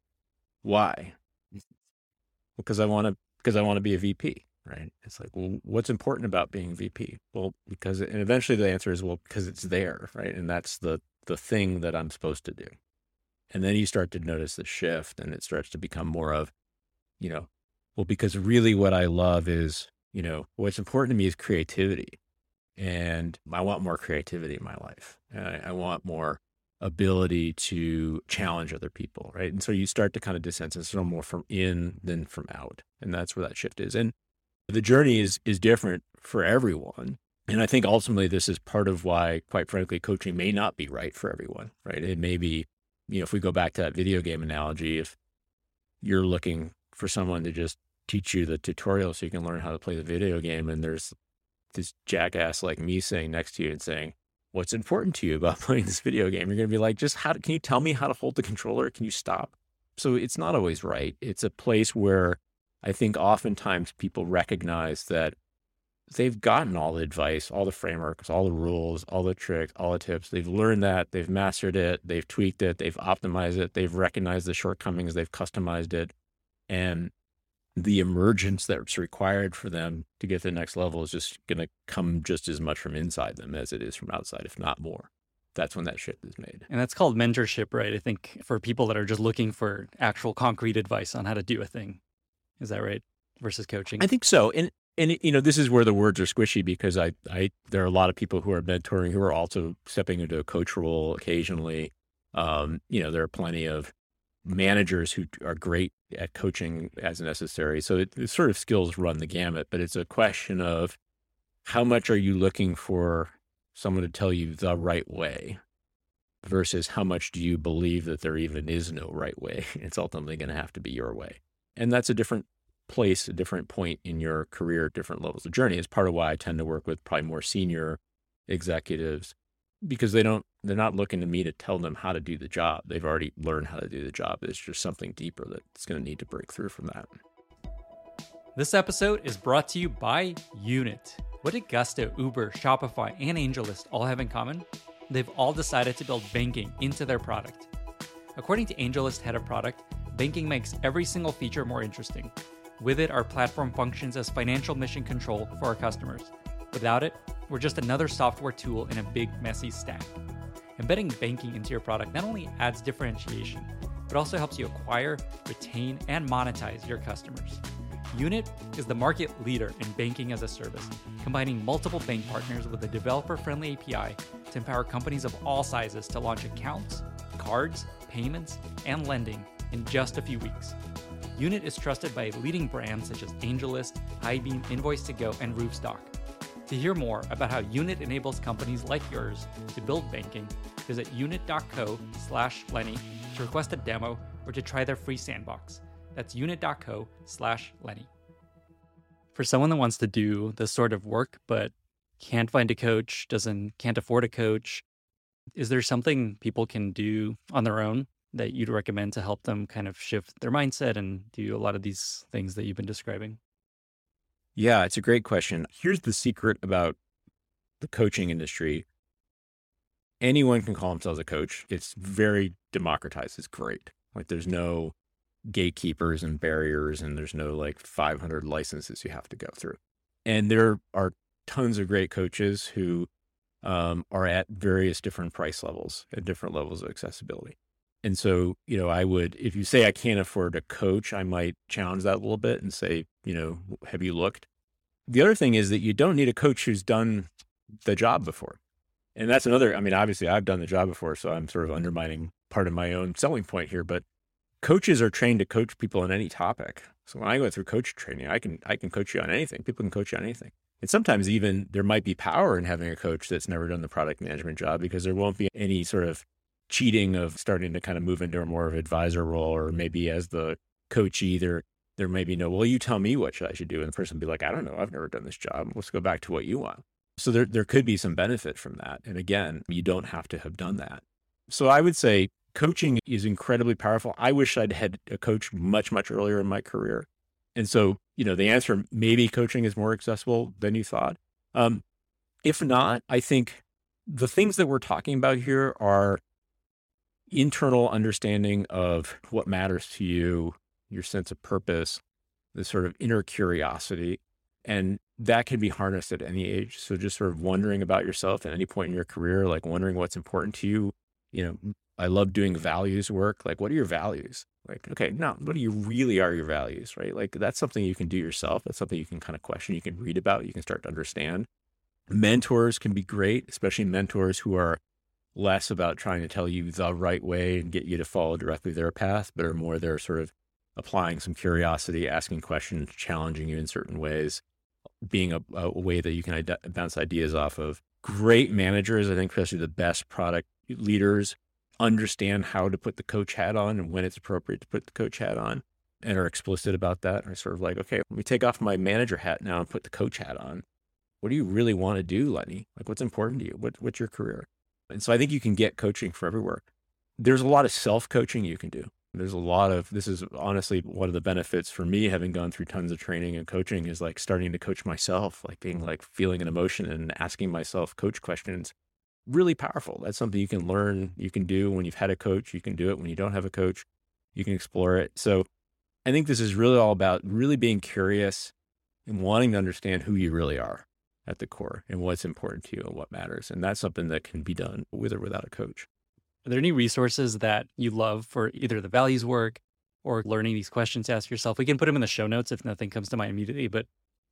Why? Because I want to, because I want to be a VP right? It's like, well, what's important about being VP? Well, because, and eventually the answer is, well, because it's there, right? And that's the the thing that I'm supposed to do. And then you start to notice the shift, and it starts to become more of, you know, well, because really what I love is, you know, what's important to me is creativity, and I want more creativity in my life. I, I want more ability to challenge other people, right? And so you start to kind of distance and so more from in than from out, and that's where that shift is. And the journey is is different for everyone. And I think ultimately this is part of why, quite frankly, coaching may not be right for everyone, right? It may be, you know, if we go back to that video game analogy, if you're looking for someone to just teach you the tutorial so you can learn how to play the video game, and there's this jackass like me sitting next to you and saying, What's important to you about playing this video game? You're going to be like, Just how to, can you tell me how to hold the controller? Can you stop? So it's not always right. It's a place where I think oftentimes people recognize that they've gotten all the advice, all the frameworks, all the rules, all the tricks, all the tips. They've learned that, they've mastered it, they've tweaked it, they've optimized it, they've recognized the shortcomings, they've customized it. And the emergence that's required for them to get to the next level is just going to come just as much from inside them as it is from outside, if not more. That's when that shift is made. And that's called mentorship, right? I think for people that are just looking for actual concrete advice on how to do a thing. Is that right? Versus coaching? I think so. And and you know, this is where the words are squishy because I I there are a lot of people who are mentoring who are also stepping into a coach role occasionally. Um, you know, there are plenty of managers who are great at coaching as necessary. So it, it sort of skills run the gamut, but it's a question of how much are you looking for someone to tell you the right way versus how much do you believe that there even is no right way? It's ultimately going to have to be your way. And that's a different place, a different point in your career, different levels of journey. It's part of why I tend to work with probably more senior executives because they don't they're not looking to me to tell them how to do the job. They've already learned how to do the job. It's just something deeper that's going to need to break through from that. This episode is brought to you by Unit. What did Gusto, Uber, Shopify, and AngelList all have in common? They've all decided to build banking into their product. According to AngelList head of product, banking makes every single feature more interesting. With it, our platform functions as financial mission control for our customers. Without it, we're just another software tool in a big, messy stack. Embedding banking into your product not only adds differentiation, but also helps you acquire, retain, and monetize your customers. Unit is the market leader in banking as a service, combining multiple bank partners with a developer friendly API to empower companies of all sizes to launch accounts, cards, payments, and lending in just a few weeks. Unit is trusted by leading brands such as AngelList, Highbeam, Invoice2go, and Roofstock. To hear more about how Unit enables companies like yours to build banking, visit unit.co slash Lenny to request a demo or to try their free sandbox. That's unit.co slash Lenny. For someone that wants to do this sort of work but can't find a coach, doesn't can't afford a coach, is there something people can do on their own that you'd recommend to help them kind of shift their mindset and do a lot of these things that you've been describing? Yeah, it's a great question. Here's the secret about the coaching industry anyone can call themselves a coach. It's very democratized. It's great. Like there's no gatekeepers and barriers, and there's no like 500 licenses you have to go through. And there are tons of great coaches who um, are at various different price levels at different levels of accessibility. And so, you know, I would, if you say I can't afford a coach, I might challenge that a little bit and say, you know, have you looked? The other thing is that you don't need a coach who's done the job before. And that's another, I mean, obviously I've done the job before, so I'm sort of undermining part of my own selling point here, but coaches are trained to coach people on any topic. So when I go through coach training, I can, I can coach you on anything. People can coach you on anything. And sometimes even there might be power in having a coach that's never done the product management job because there won't be any sort of cheating of starting to kind of move into a more of advisor role or maybe as the coachee there there may be no well you tell me what should I should do and the person be like I don't know I've never done this job let's go back to what you want. So there there could be some benefit from that and again you don't have to have done that. So I would say coaching is incredibly powerful. I wish I'd had a coach much much earlier in my career. And so you know the answer maybe coaching is more accessible than you thought. Um, if not I think the things that we're talking about here are internal understanding of what matters to you, your sense of purpose, the sort of inner curiosity. And that can be harnessed at any age. So just sort of wondering about yourself at any point in your career, like wondering what's important to you. You know, I love doing values work. Like, what are your values? Like, okay, now what do you really are your values, right? Like, that's something you can do yourself. That's something you can kind of question. You can read about. You can start to understand. Mentors can be great, especially mentors who are less about trying to tell you the right way and get you to follow directly their path, but are more they're sort of applying some curiosity, asking questions, challenging you in certain ways, being a, a way that you can bounce ideas off of. Great managers, I think, especially the best product leaders, understand how to put the coach hat on and when it's appropriate to put the coach hat on and are explicit about that. Are sort of like, okay, let me take off my manager hat now and put the coach hat on. What do you really want to do, Lenny? Like, what's important to you? What, what's your career? And so I think you can get coaching from everywhere. There's a lot of self coaching you can do. There's a lot of this is honestly one of the benefits for me having gone through tons of training and coaching is like starting to coach myself, like being mm-hmm. like feeling an emotion and asking myself coach questions. Really powerful. That's something you can learn, you can do when you've had a coach, you can do it when you don't have a coach, you can explore it. So I think this is really all about really being curious and wanting to understand who you really are at the core and what's important to you and what matters. And that's something that can be done with or without a coach. Are there any resources that you love for either the values work or learning these questions to ask yourself? We can put them in the show notes if nothing comes to mind immediately, but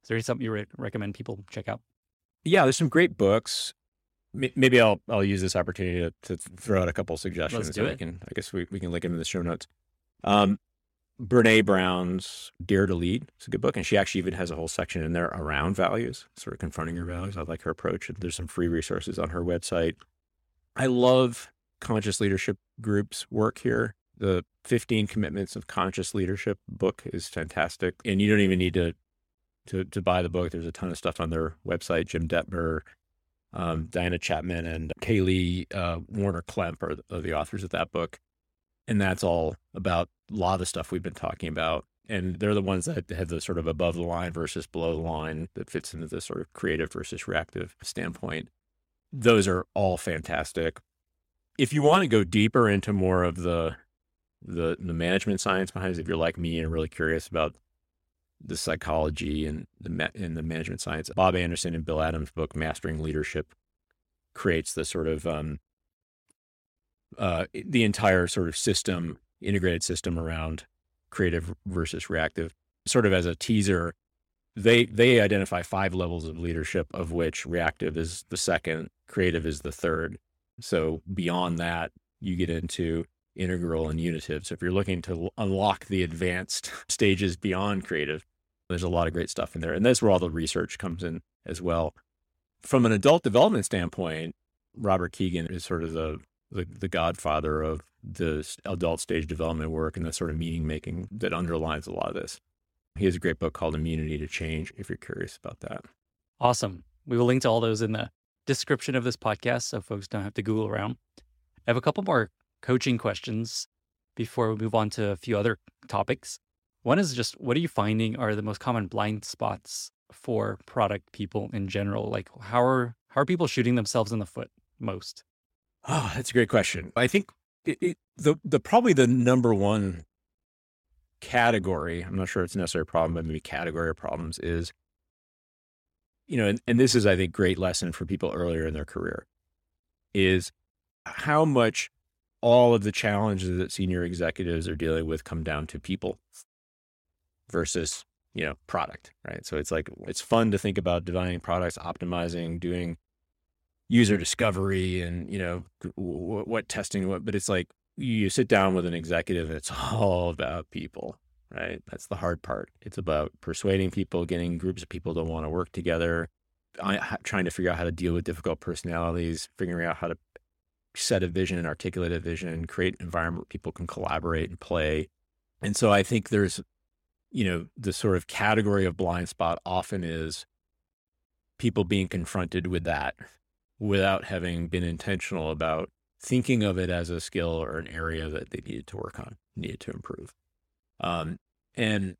is there something you re- recommend people check out? Yeah, there's some great books. Maybe I'll I'll use this opportunity to, to throw out a couple suggestions. Let's do it. We can, I guess we, we can link them in the show notes. Um, Brene Brown's Dare to Lead. It's a good book. And she actually even has a whole section in there around values, sort of confronting your values. I like her approach. There's some free resources on her website. I love conscious leadership groups work here. The 15 Commitments of Conscious Leadership book is fantastic. And you don't even need to to, to buy the book. There's a ton of stuff on their website. Jim Dethmer, um, Diana Chapman, and Kaley uh, Warner Klemp are the, are the authors of that book. And that's all about a lot of the stuff we've been talking about. And they're the ones that have the sort of above the line versus below the line that fits into the sort of creative versus reactive standpoint. Those are all fantastic. If you want to go deeper into more of the the the management science behind it, if you're like me and really curious about the psychology and the and the management science, Bob Anderson and Bill Adams' book "Mastering Leadership" creates the sort of um, uh, the entire sort of system, integrated system around creative versus reactive. Sort of as a teaser, they they identify five levels of leadership, of which reactive is the second, creative is the third. So beyond that, you get into integral and unitive. So if you're looking to unlock the advanced stages beyond creative, there's a lot of great stuff in there. And that's where all the research comes in as well. From an adult development standpoint, Robert Kegan is sort of the the, the godfather of the adult stage development work and the sort of meaning making that underlines a lot of this. He has a great book called Immunity to Change if you're curious about that. Awesome. We will link to all those in the description of this podcast so folks don't have to Google around. I have a couple more coaching questions before we move on to a few other topics. One is just what are you finding are the most common blind spots for product people in general? Like how are how are people shooting themselves in the foot most? Oh, that's a great question. I think it, it, the the probably the number one category. I'm not sure it's necessarily a problem, but maybe category of problems is, you know, and, and this is I think great lesson for people earlier in their career, is how much all of the challenges that senior executives are dealing with come down to people versus you know product right so it's like it's fun to think about designing products optimizing doing user discovery and you know what, what testing what but it's like you sit down with an executive and it's all about people right? That's the hard part. It's about persuading people getting groups of people to want to work together trying to figure out how to deal with difficult personalities, figuring out how to set a vision, and articulate a vision, create an environment where people can collaborate and play. And so I think there's, you know, the sort of category of blind spot often is people being confronted with that without having been intentional about thinking of it as a skill or an area that they needed to work on, needed to improve. Um, and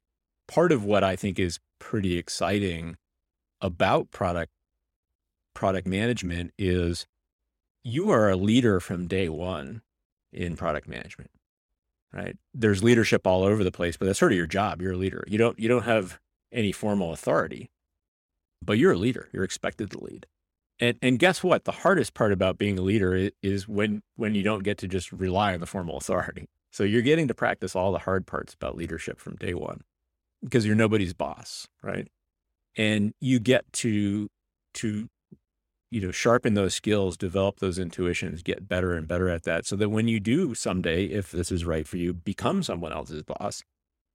part of what I think is pretty exciting about product product management is you are a leader from day one in product management right? There's leadership all over the place but that's sort of your job. You're a leader. You don't you don't have any formal authority but you're a leader. You're expected to lead and and guess what? The hardest part about being a leader is when when you don't get to just rely on the formal authority. So you're getting to practice all the hard parts about leadership from day one because you're nobody's boss right? And you get to to you know sharpen those skills develop those intuitions get better and better at that so that when you do someday if this is right for you become someone else's boss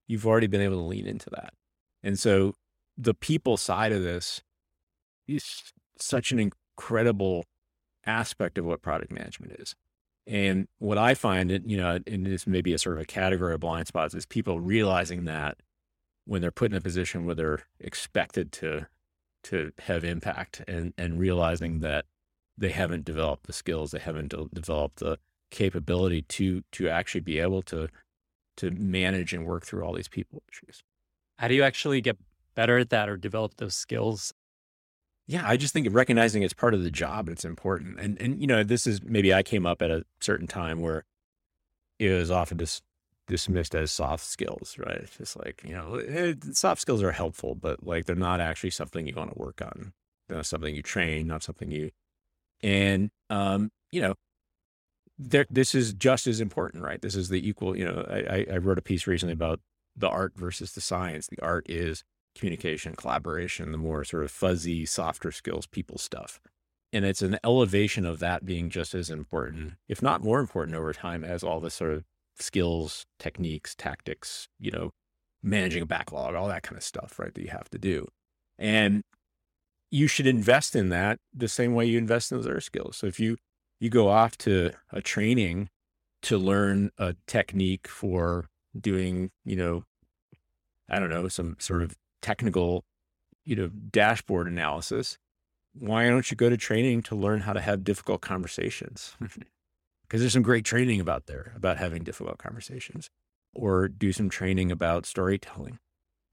you've already been able to lean into that. And so the people side of this is such an incredible aspect of what product management is and what i find you know and this may be a sort of a category of blind spots is people realizing that when they're put in a position where they're expected to to have impact and and realizing that they haven't developed the skills, they haven't de- developed the capability to to actually be able to to manage and work through all these people issues. How do you actually get better at that or develop those skills? Yeah, I just think of recognizing it's part of the job, it's important. And and you know, this is maybe I came up at a certain time where it was often just dismissed as soft skills, right? It's just like, you know, eh, soft skills are helpful, but like they're not actually something you want to work on. They're not something you train, not something you, and, um, you know, there, this is just as important, right? This is the equal, you know, I, I wrote a piece recently about the art versus the science. The art is communication, collaboration, the more sort of fuzzy, softer skills, people stuff. And it's an elevation of that being just as important, if not more important over time, as all the sort of skills, techniques, tactics, you know, managing a backlog, all that kind of stuff, right? That you have to do. And you should invest in that the same way you invest in those other skills. So if you you go off to a training to learn a technique for doing, you know, I don't know, some sort of technical, you know, dashboard analysis, why don't you go to training to learn how to have difficult conversations? because there's some great training about there about having difficult conversations or do some training about storytelling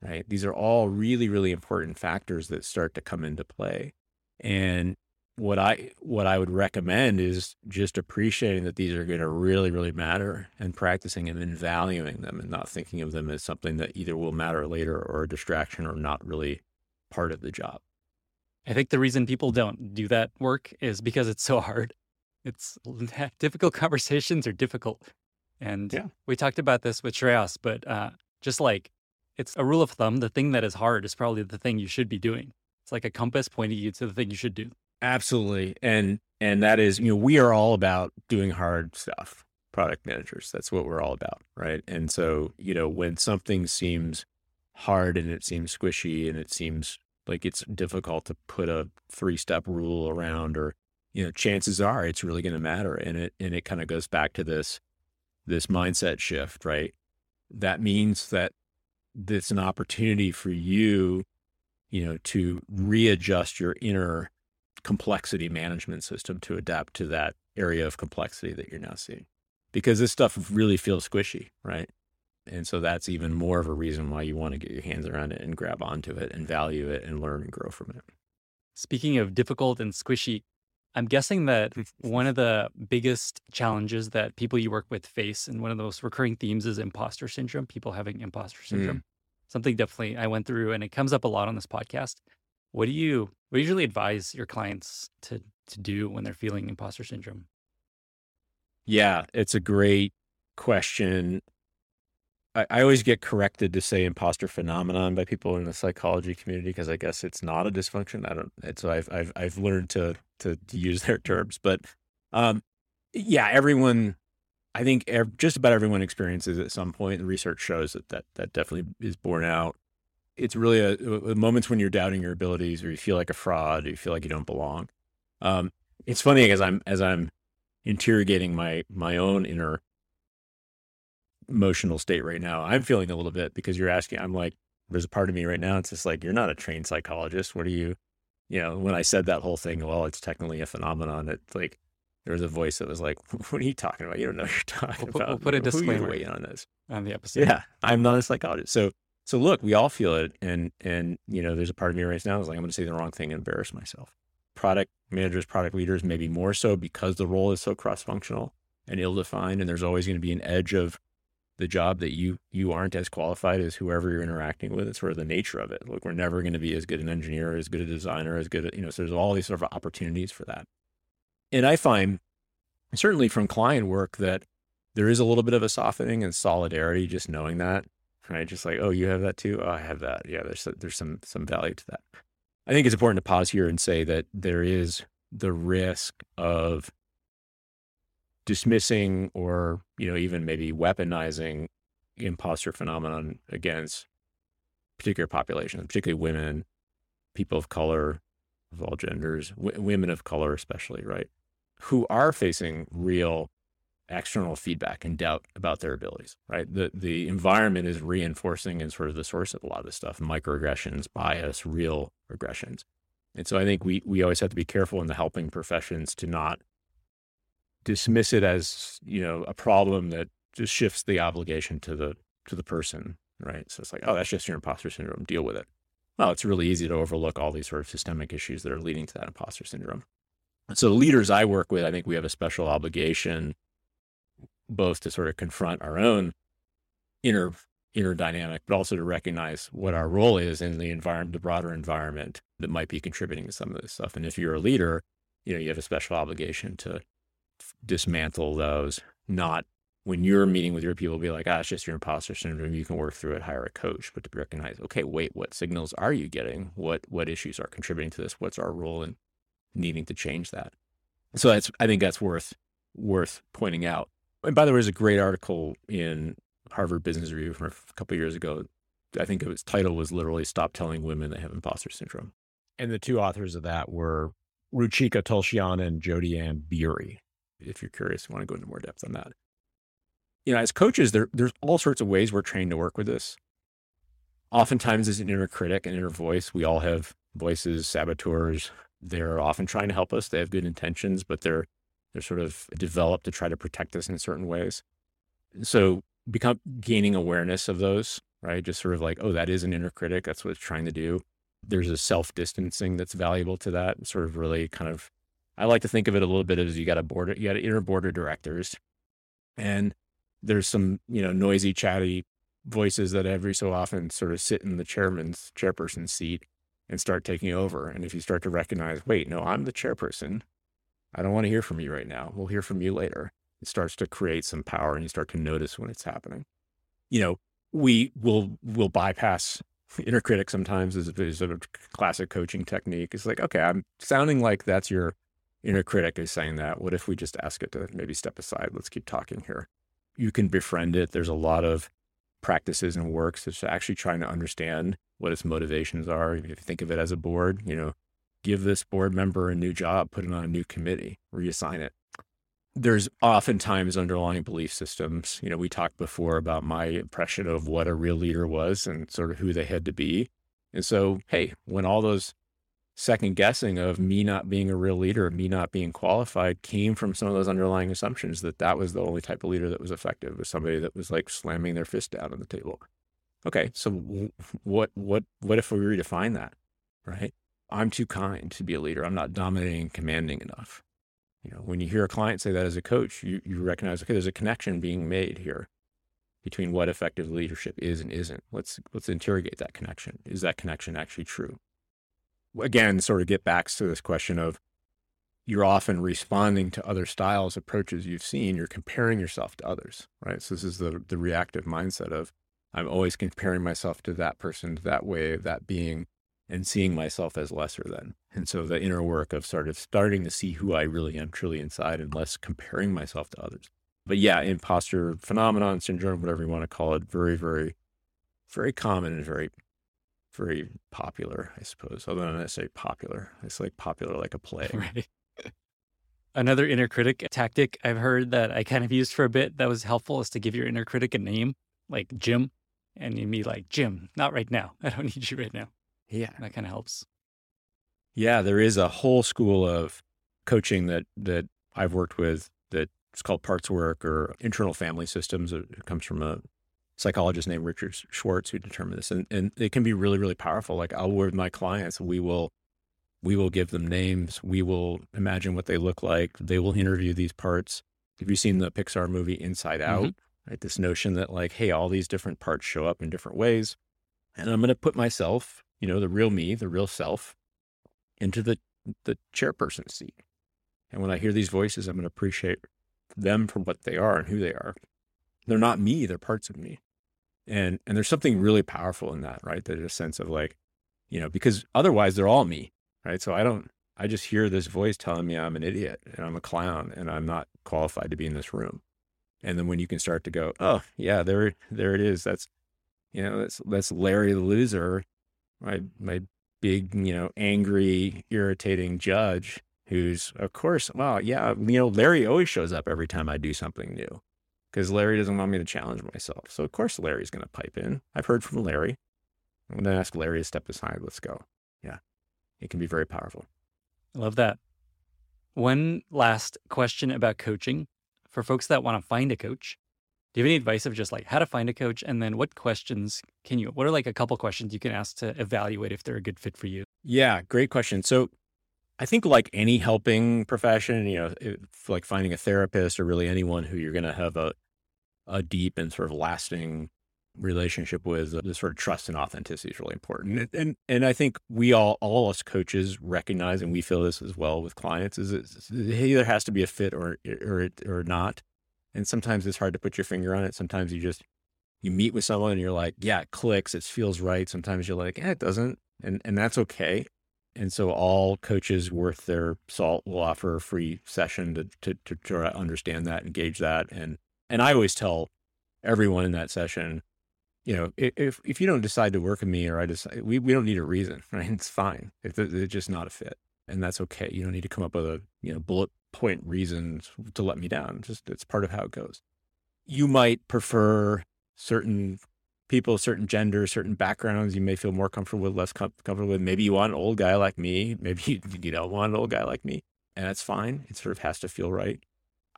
right these are all really really important factors that start to come into play and what i what i would recommend is just appreciating that these are going to really really matter and practicing them and valuing them and not thinking of them as something that either will matter later or a distraction or not really part of the job i think the reason people don't do that work is because it's so hard it's difficult conversations are difficult. And yeah. we talked about this with Shreyas, but uh, just like it's a rule of thumb, the thing that is hard is probably the thing you should be doing. It's like a compass pointing you to the thing you should do. Absolutely. And and that is, you know, we are all about doing hard stuff. Product managers. That's what we're all about, right? And so, you know, when something seems hard and it seems squishy and it seems like it's difficult to put a three-step rule around or you know, chances are it's really going to matter. And it, and it kind of goes back to this, this mindset shift, right? That means that it's an opportunity for you, you know, to readjust your inner complexity management system to adapt to that area of complexity that you're now seeing. Because this stuff really feels squishy, right? And so that's even more of a reason why you want to get your hands around it and grab onto it and value it and learn and grow from it. Speaking of difficult and squishy, I'm guessing that one of the biggest challenges that people you work with face, and one of the most recurring themes is imposter syndrome, people having imposter syndrome. Mm. Something definitely I went through, and it comes up a lot on this podcast. What do you what do you usually advise your clients to to do when they're feeling imposter syndrome? Yeah, it's a great question. I, I always get corrected to say imposter phenomenon by people in the psychology community because I guess it's not a dysfunction. I don't. It's so I've I've I've learned to to, to use their terms, but um, yeah, everyone. I think ev- just about everyone experiences at some point. The research shows that that that definitely is borne out. It's really a, a, moments when you're doubting your abilities or you feel like a fraud, or you feel like you don't belong. Um, it's funny as I'm as I'm interrogating my my own inner emotional state right now. I'm feeling a little bit because you're asking. I'm like, there's a part of me right now. It's just like you're not a trained psychologist. What are you? You know, when I said that whole thing, well, it's technically a phenomenon. It's like there was a voice that was like, "What are you talking about? You don't know what you're talking we'll put, about." We'll put a disclaimer on this on the episode. Yeah, I'm not a psychologist. So, so look, we all feel it, and and you know, there's a part of me right now is like, I'm going to say the wrong thing and embarrass myself. Product managers, product leaders, maybe more so because the role is so cross functional and ill defined, and there's always going to be an edge of the job that you you aren't as qualified as whoever you're interacting with. It's sort of the nature of it. Look, we're never going to be as good an engineer, as good a designer, as good, a, you know. So there's all these sort of opportunities for that. And I find certainly from client work that there is a little bit of a softening and solidarity just knowing that right? Just like oh you have that too? Oh i have that. Yeah there's there's some some value to that. I think it's important to pause here and say that there is the risk of dismissing or you know even maybe weaponizing imposter phenomenon against particular populations particularly women people of color of all genders w- women of color especially right who are facing real external feedback and doubt about their abilities, right? The the environment is reinforcing and sort of the source of a lot of this stuff, microaggressions, bias, real aggressions. And so I think we we always have to be careful in the helping professions to not dismiss it as, you know, a problem that just shifts the obligation to the to the person, right? So it's like, oh, that's just your imposter syndrome, deal with it. Well, it's really easy to overlook all these sort of systemic issues that are leading to that imposter syndrome. So the leaders I work with, I think we have a special obligation both to sort of confront our own inner inner dynamic, but also to recognize what our role is in the environment, the broader environment that might be contributing to some of this stuff. And if you're a leader, you know, you have a special obligation to dismantle those, not when you're meeting with your people, be like, ah, it's just your imposter syndrome. You can work through it, hire a coach, but to recognize, okay, wait, what signals are you getting? What what issues are contributing to this? What's our role in needing to change that. So that's I think that's worth worth pointing out. And by the way, there's a great article in Harvard Business Review from a couple years ago. I think its title was literally "Stop Telling Women They Have Imposter Syndrome," and the two authors of that were Ruchika Tulshyan and Jodi-Ann Burey. If you're curious, you want to go into more depth on that. You know, as coaches, there, there's all sorts of ways we're trained to work with this. Oftentimes, as an inner critic and inner voice, we all have voices, saboteurs, they're often trying to help us. They have good intentions, but they're they're sort of developed to try to protect us in certain ways. So become gaining awareness of those, right? Just sort of like, oh, that is an inner critic. That's what it's trying to do. There's a self distancing that's valuable to that. Sort of really kind of, I like to think of it a little bit as you got a border, you got an inner border directors, and there's some you know noisy, chatty voices that every so often sort of sit in the chairman's chairperson's seat and start taking over. And if you start to recognize, wait, no, I'm the chairperson. I don't want to hear from you right now. We'll hear from you later. It starts to create some power and you start to notice when it's happening. You know, we will will bypass inner critic sometimes is, is a classic coaching technique. It's like, okay, I'm sounding like that's your inner critic is saying that. What if we just ask it to maybe step aside? Let's keep talking here. You can befriend it. There's a lot of practices and works that's actually trying to understand what its motivations are. If you think of it as a board, you know, give this board member a new job, put it on a new committee, reassign it. There's oftentimes underlying belief systems. You know, we talked before about my impression of what a real leader was and sort of who they had to be. And so, hey, when all those second guessing of me not being a real leader, me not being qualified came from some of those underlying assumptions that that was the only type of leader that was effective was somebody that was like slamming their fist down on the table. Okay, so what what what if we redefine that, right? I'm too kind to be a leader. I'm not dominating and commanding enough. You know, when you hear a client say that as a coach, you you recognize okay, there's a connection being made here between what effective leadership is and isn't. Let's let's interrogate that connection. Is that connection actually true? Again, sort of get back to this question of you're often responding to other styles, approaches you've seen. You're comparing yourself to others, right? So this is the the reactive mindset of I'm always comparing myself to that person, to that way, that being, and seeing myself as lesser than. And so the inner work of sort of starting to see who I really am truly inside and less comparing myself to others. But yeah, imposter phenomenon, syndrome, whatever you want to call it, very, very, very common and very, very popular, I suppose. Although not necessarily popular. It's like popular like a plague. Right. Another inner critic tactic I've heard that I kind of used for a bit that was helpful is to give your inner critic a name, like Jim, and you be like, Jim, not right now. I don't need you right now. Yeah. That kind of helps. Yeah, there is a whole school of coaching that that I've worked with that it's called parts work or internal family systems. It comes from a psychologist named Richard Schwartz who determined this, and and it can be really really powerful. Like I'll work with my clients, we will we will give them names, we will imagine what they look like, they will interview these parts. Have you seen the Pixar movie Inside Out? Mm-hmm. Right, this notion that like, hey, all these different parts show up in different ways, and I'm going to put myself, you know, the real me, the real self, into the the chairperson seat. And when I hear these voices, I'm going to appreciate them for what they are and who they are. They're not me, they're parts of me. And and there's something really powerful in that right? There's a sense of like you know because otherwise they're all me right? So i don't i just hear this voice telling me i'm an idiot and i'm a clown and i'm not qualified to be in this room. And then when you can start to go oh yeah there there it is. That's you know that's that's larry the loser my my big you know angry irritating judge who's of course well yeah you know larry always shows up every time i do something new because Larry doesn't want me to challenge myself. So of course Larry's going to pipe in. I've heard from Larry. I'm going to ask Larry to step aside. Let's go. Yeah, it can be very powerful. I love that. One last question about coaching for folks that want to find a coach. Do you have any advice of just like how to find a coach? And then what questions can you, what are like a couple questions you can ask to evaluate if they're a good fit for you? Yeah, great question. So I think like any helping profession, you know, like finding a therapist or really anyone who you're going to have a a deep and sort of lasting relationship with, uh, the sort of trust and authenticity is really important. And, and and I think we all all us coaches recognize, and we feel this as well with clients, is it, it either has to be a fit or or or not. And sometimes it's hard to put your finger on it. Sometimes you just you meet with someone and you're like, yeah, it clicks, it feels right. Sometimes you're like, eh, it doesn't, and and that's okay. And so all coaches worth their salt will offer a free session to, to, to try to understand that, engage that. And, and I always tell everyone in that session, you know, if, if you don't decide to work with me or I decide, we, we don't need a reason, right? It's fine. If it's just not a fit and that's okay. You don't need to come up with a, you know, bullet point reasons to let me down. Just, it's part of how it goes. You might prefer certain people, certain genders, certain backgrounds you may feel more comfortable with, less com- comfortable with. Maybe you want an old guy like me. Maybe you, you don't want an old guy like me. And that's fine. It sort of has to feel right.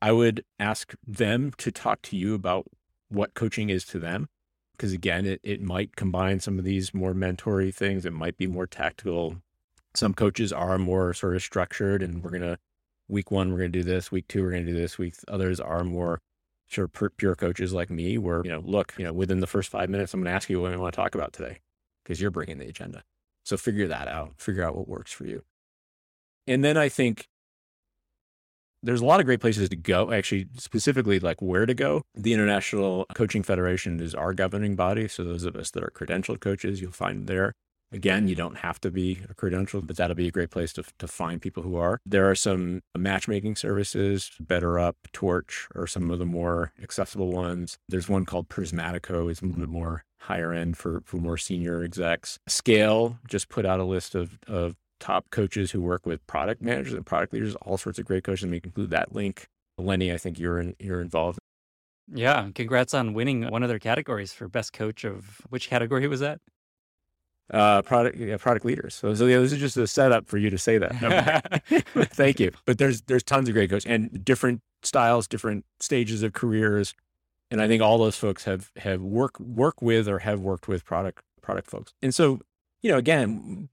I would ask them to talk to you about what coaching is to them. Because again, it, it might combine some of these more mentory things. It might be more tactical. Some coaches are more sort of structured and we're going to, week one, we're going to do this. Week two, we're going to do this. Week others are more of pure coaches like me where, you know, look, you know, within the first five minutes, I'm going to ask you what we want to talk about today because you're bringing the agenda. So figure that out, figure out what works for you. And then I think there's a lot of great places to go, actually, specifically like where to go. The International Coaching Federation is our governing body. So those of us that are credentialed coaches, you'll find there. Again, you don't have to be a credential, but that'll be a great place to, to find people who are. There are some matchmaking services, BetterUp, Torch, or some of the more accessible ones. There's one called Prismatico, it's a little bit more higher end for, for more senior execs. Scale just put out a list of, of top coaches who work with product managers and product leaders, all sorts of great coaches. And we include that link. Lenny, I think you're in, you're involved. Yeah, congrats on winning one of their categories for best coach of which category was that? Uh, product yeah, product leaders. So, so yeah, this is just a setup for you to say that. Thank you. But there's there's tons of great coaches and different styles, different stages of careers, and I think all those folks have have work work with or have worked with product product folks. And so, you know, again,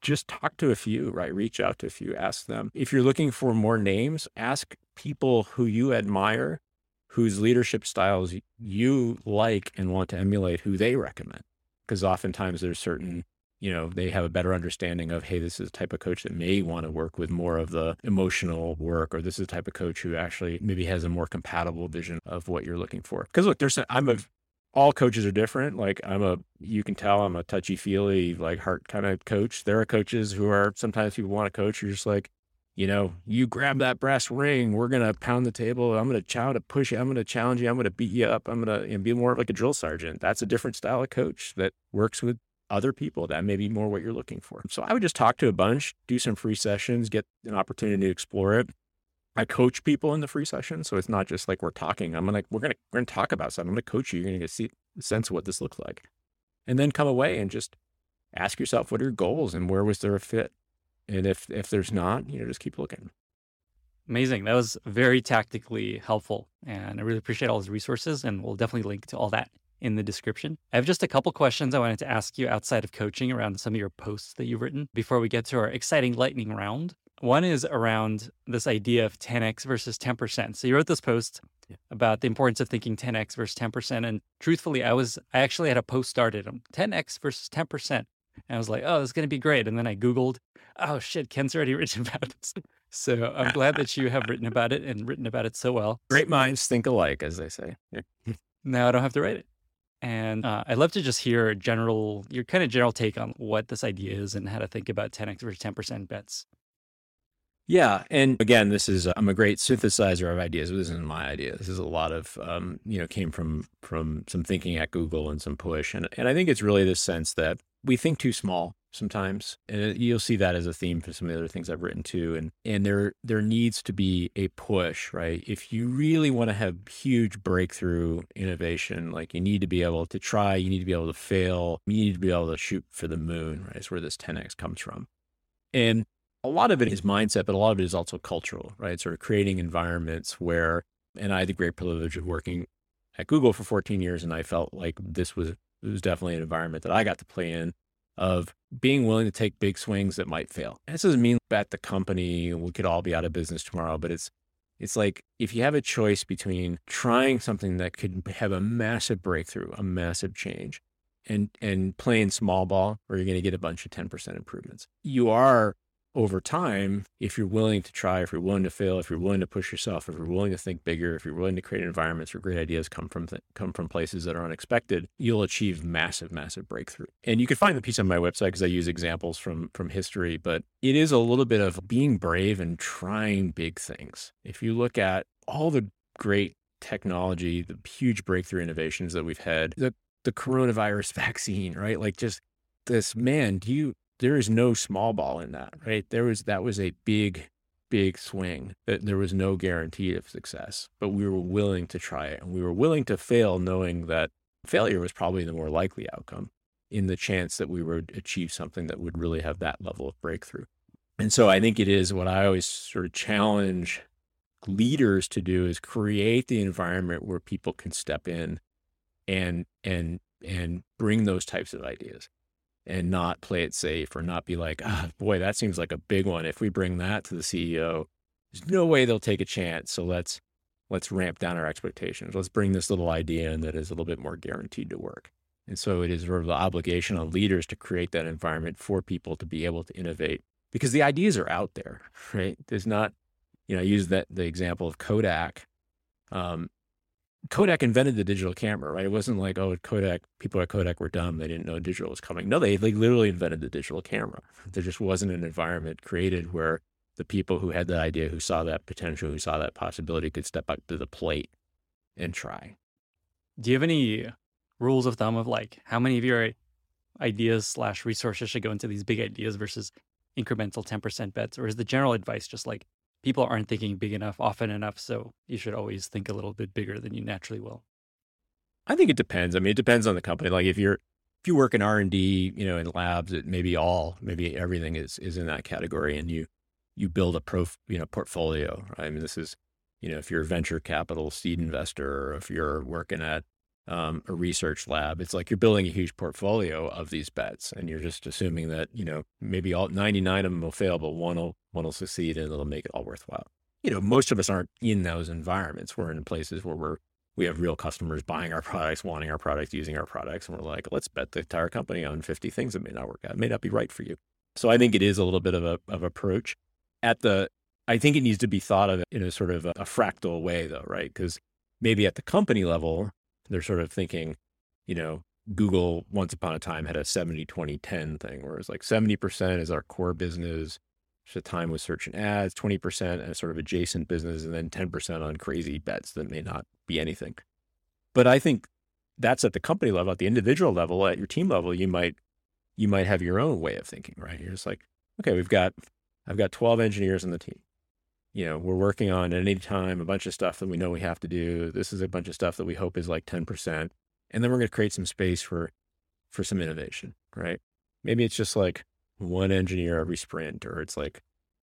just talk to a few, right? Reach out to a few, ask them. If you're looking for more names, ask people who you admire, whose leadership styles you like and want to emulate, who they recommend because oftentimes there's certain mm-hmm. you know they have a better understanding of hey this is a type of coach that may want to work with more of the emotional work or this is a type of coach who actually maybe has a more compatible vision of what you're looking for. Because look there's i'm a all coaches are different like i'm a you can tell i'm a touchy feely like heart kind of coach. There are coaches who are sometimes people want to coach you're just like you know, you grab that brass ring, we're going to pound the table. I'm going to chow to push you. I'm going to challenge you. I'm going to beat you up. I'm going to be more like a drill sergeant. That's a different style of coach that works with other people that may be more what you're looking for. So I would just talk to a bunch, do some free sessions, get an opportunity to explore it. I coach people in the free session, so it's not just like we're talking. I'm like, we're gonna we're gonna talk about something. I'm gonna coach you. You're gonna get see a sense of what this looks like, and then come away and just ask yourself what are your goals and where was there a fit, and if if there's not, you know, just keep looking. Amazing. That was very tactically helpful, and I really appreciate all those resources. And we'll definitely link to all that in the description. I have just a couple questions I wanted to ask you outside of coaching around some of your posts that you've written before we get to our exciting lightning round. One is around this idea of 10x versus 10%. So you wrote this post about the importance of thinking 10x versus 10%. And truthfully, I was I actually had a post started um, on 10x versus 10%. And I was like, oh, this is going to be great. And then I Googled, oh shit, Ken's already written about it. So I'm glad that you have written about it and written about it so well. Great minds think alike, as they say. now I don't have to write it. And uh, I'd love to just hear general, your kind of general take on what this idea is and how to think about 10x versus 10% bets. Yeah, and again, this is I'm a great synthesizer of ideas. This isn't my idea. This is a lot of um, you know came from from some thinking at Google and some push, and and I think it's really this sense that we think too small sometimes, and you'll see that as a theme for some of the other things I've written too. And and there there needs to be a push, right? If you really want to have huge breakthrough innovation, like you need to be able to try, you need to be able to fail, you need to be able to shoot for the moon, right? Is where this 10x comes from, and a lot of it is mindset, but a lot of it is also cultural, right? Sort of creating environments where, and I had the great privilege of working at Google for 14 years, and I felt like this was it was definitely an environment that I got to play in of being willing to take big swings that might fail. This doesn't mean that the company we could all be out of business tomorrow, but it's it's like if you have a choice between trying something that could have a massive breakthrough, a massive change, and and playing small ball where you're going to get a bunch of 10% improvements. You are over time, if you're willing to try, if you're willing to fail, if you're willing to push yourself, if you're willing to think bigger, if you're willing to create environments where great ideas come from th- come from places that are unexpected, you'll achieve massive, massive breakthrough. And you can find the piece on my website because I use examples from from history, but it is a little bit of being brave and trying big things. If you look at all the great technology, the huge breakthrough innovations that we've had, the the coronavirus vaccine, right? Like just this man, do you there is no small ball in that, right? There was that was a big, big swing. There was no guarantee of success, but we were willing to try it, and we were willing to fail, knowing that failure was probably the more likely outcome in the chance that we would achieve something that would really have that level of breakthrough. And so I think it is what I always sort of challenge leaders to do is create the environment where people can step in and and and bring those types of ideas and not play it safe or not be like, ah, boy, that seems like a big one. If we bring that to the CEO, there's no way they'll take a chance. So let's let's ramp down our expectations. Let's bring this little idea in that is a little bit more guaranteed to work. And so it is sort of the obligation on leaders to create that environment for people to be able to innovate because the ideas are out there, right? There's not, you know, I use that the example of Kodak. Um, Kodak invented the digital camera, right? It wasn't like, oh, Kodak, people at Kodak were dumb. They didn't know digital was coming. No, they, they literally invented the digital camera. There just wasn't an environment created where the people who had that idea, who saw that potential, who saw that possibility could step up to the plate and try. Do you have any rules of thumb of like how many of your ideas slash resources should go into these big ideas versus incremental 10% bets? Or is the general advice just like people aren't thinking big enough often enough. So you should always think a little bit bigger than you naturally will. I think it depends. I mean, it depends on the company. Like if you're if you work in R and D, you know, in labs, it maybe all, maybe everything is is in that category, and you you build a pro, you know, portfolio. Right? I mean, this is, you know, if you're a venture capital seed investor, or if you're working at um, a research lab. It's like you're building a huge portfolio of these bets, and you're just assuming that you know maybe all 99 of them will fail, but one will one will succeed, and it'll make it all worthwhile. You know, most of us aren't in those environments. We're in places where we're we have real customers buying our products, wanting our products, using our products, and we're like, let's bet the entire company on 50 things that may not work out, it may not be right for you. So I think it is a little bit of a of approach. At the, I think it needs to be thought of in a sort of a, a fractal way, though, right? Because maybe at the company level, they're sort of thinking, you know, Google once upon a time had a 70, 20, 10 thing where it's like 70% is our core business. The time with search and ads, 20% as sort of adjacent business, and then 10% on crazy bets that may not be anything. But I think that's at the company level, at the individual level, at your team level, you might you might have your own way of thinking, right? You're just like, okay, we've got, I've got 12 engineers on the team. You know, we're working on at any time a bunch of stuff that we know we have to do. This is a bunch of stuff that we hope is like 10%. And then we're going to create some space for, for some innovation, right? Maybe it's just like one engineer every sprint, or it's like,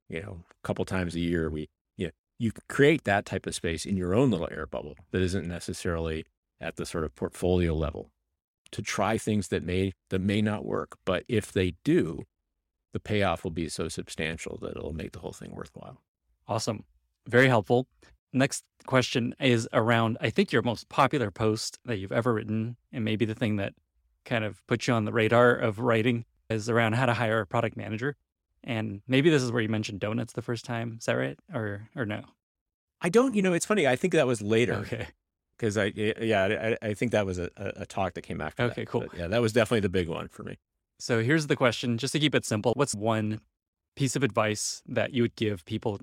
you know, a couple times a year, we, you know, you create that type of space in your own little air bubble that isn't necessarily at the sort of portfolio level to try things that may that may not work but if they do the payoff will be so substantial that it'll make the whole thing worthwhile awesome very helpful next question is around i think your most popular post that you've ever written and maybe the thing that kind of put you on the radar of writing is around how to hire a product manager and maybe this is where you mentioned donuts the first time is that right or or no i don't you know it's funny i think that was later okay because I yeah I, I think that was a, a talk that came after. Okay, that. cool. But yeah, that was definitely the big one for me. So here's the question, just to keep it simple: What's one piece of advice that you would give people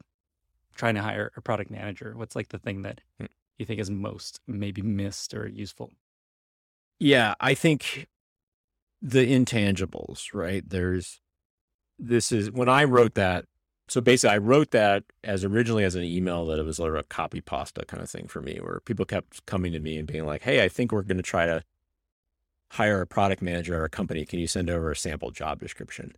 trying to hire a product manager? What's like the thing that hmm. you think is most maybe missed or useful? Yeah, I think the intangibles, right? There's this is when I wrote that so basically I wrote that as originally as an email that it was like a copy pasta kind of thing for me where people kept coming to me and being like, Hey, I think we're going to try to hire a product manager at our company. Can you send over a sample job description?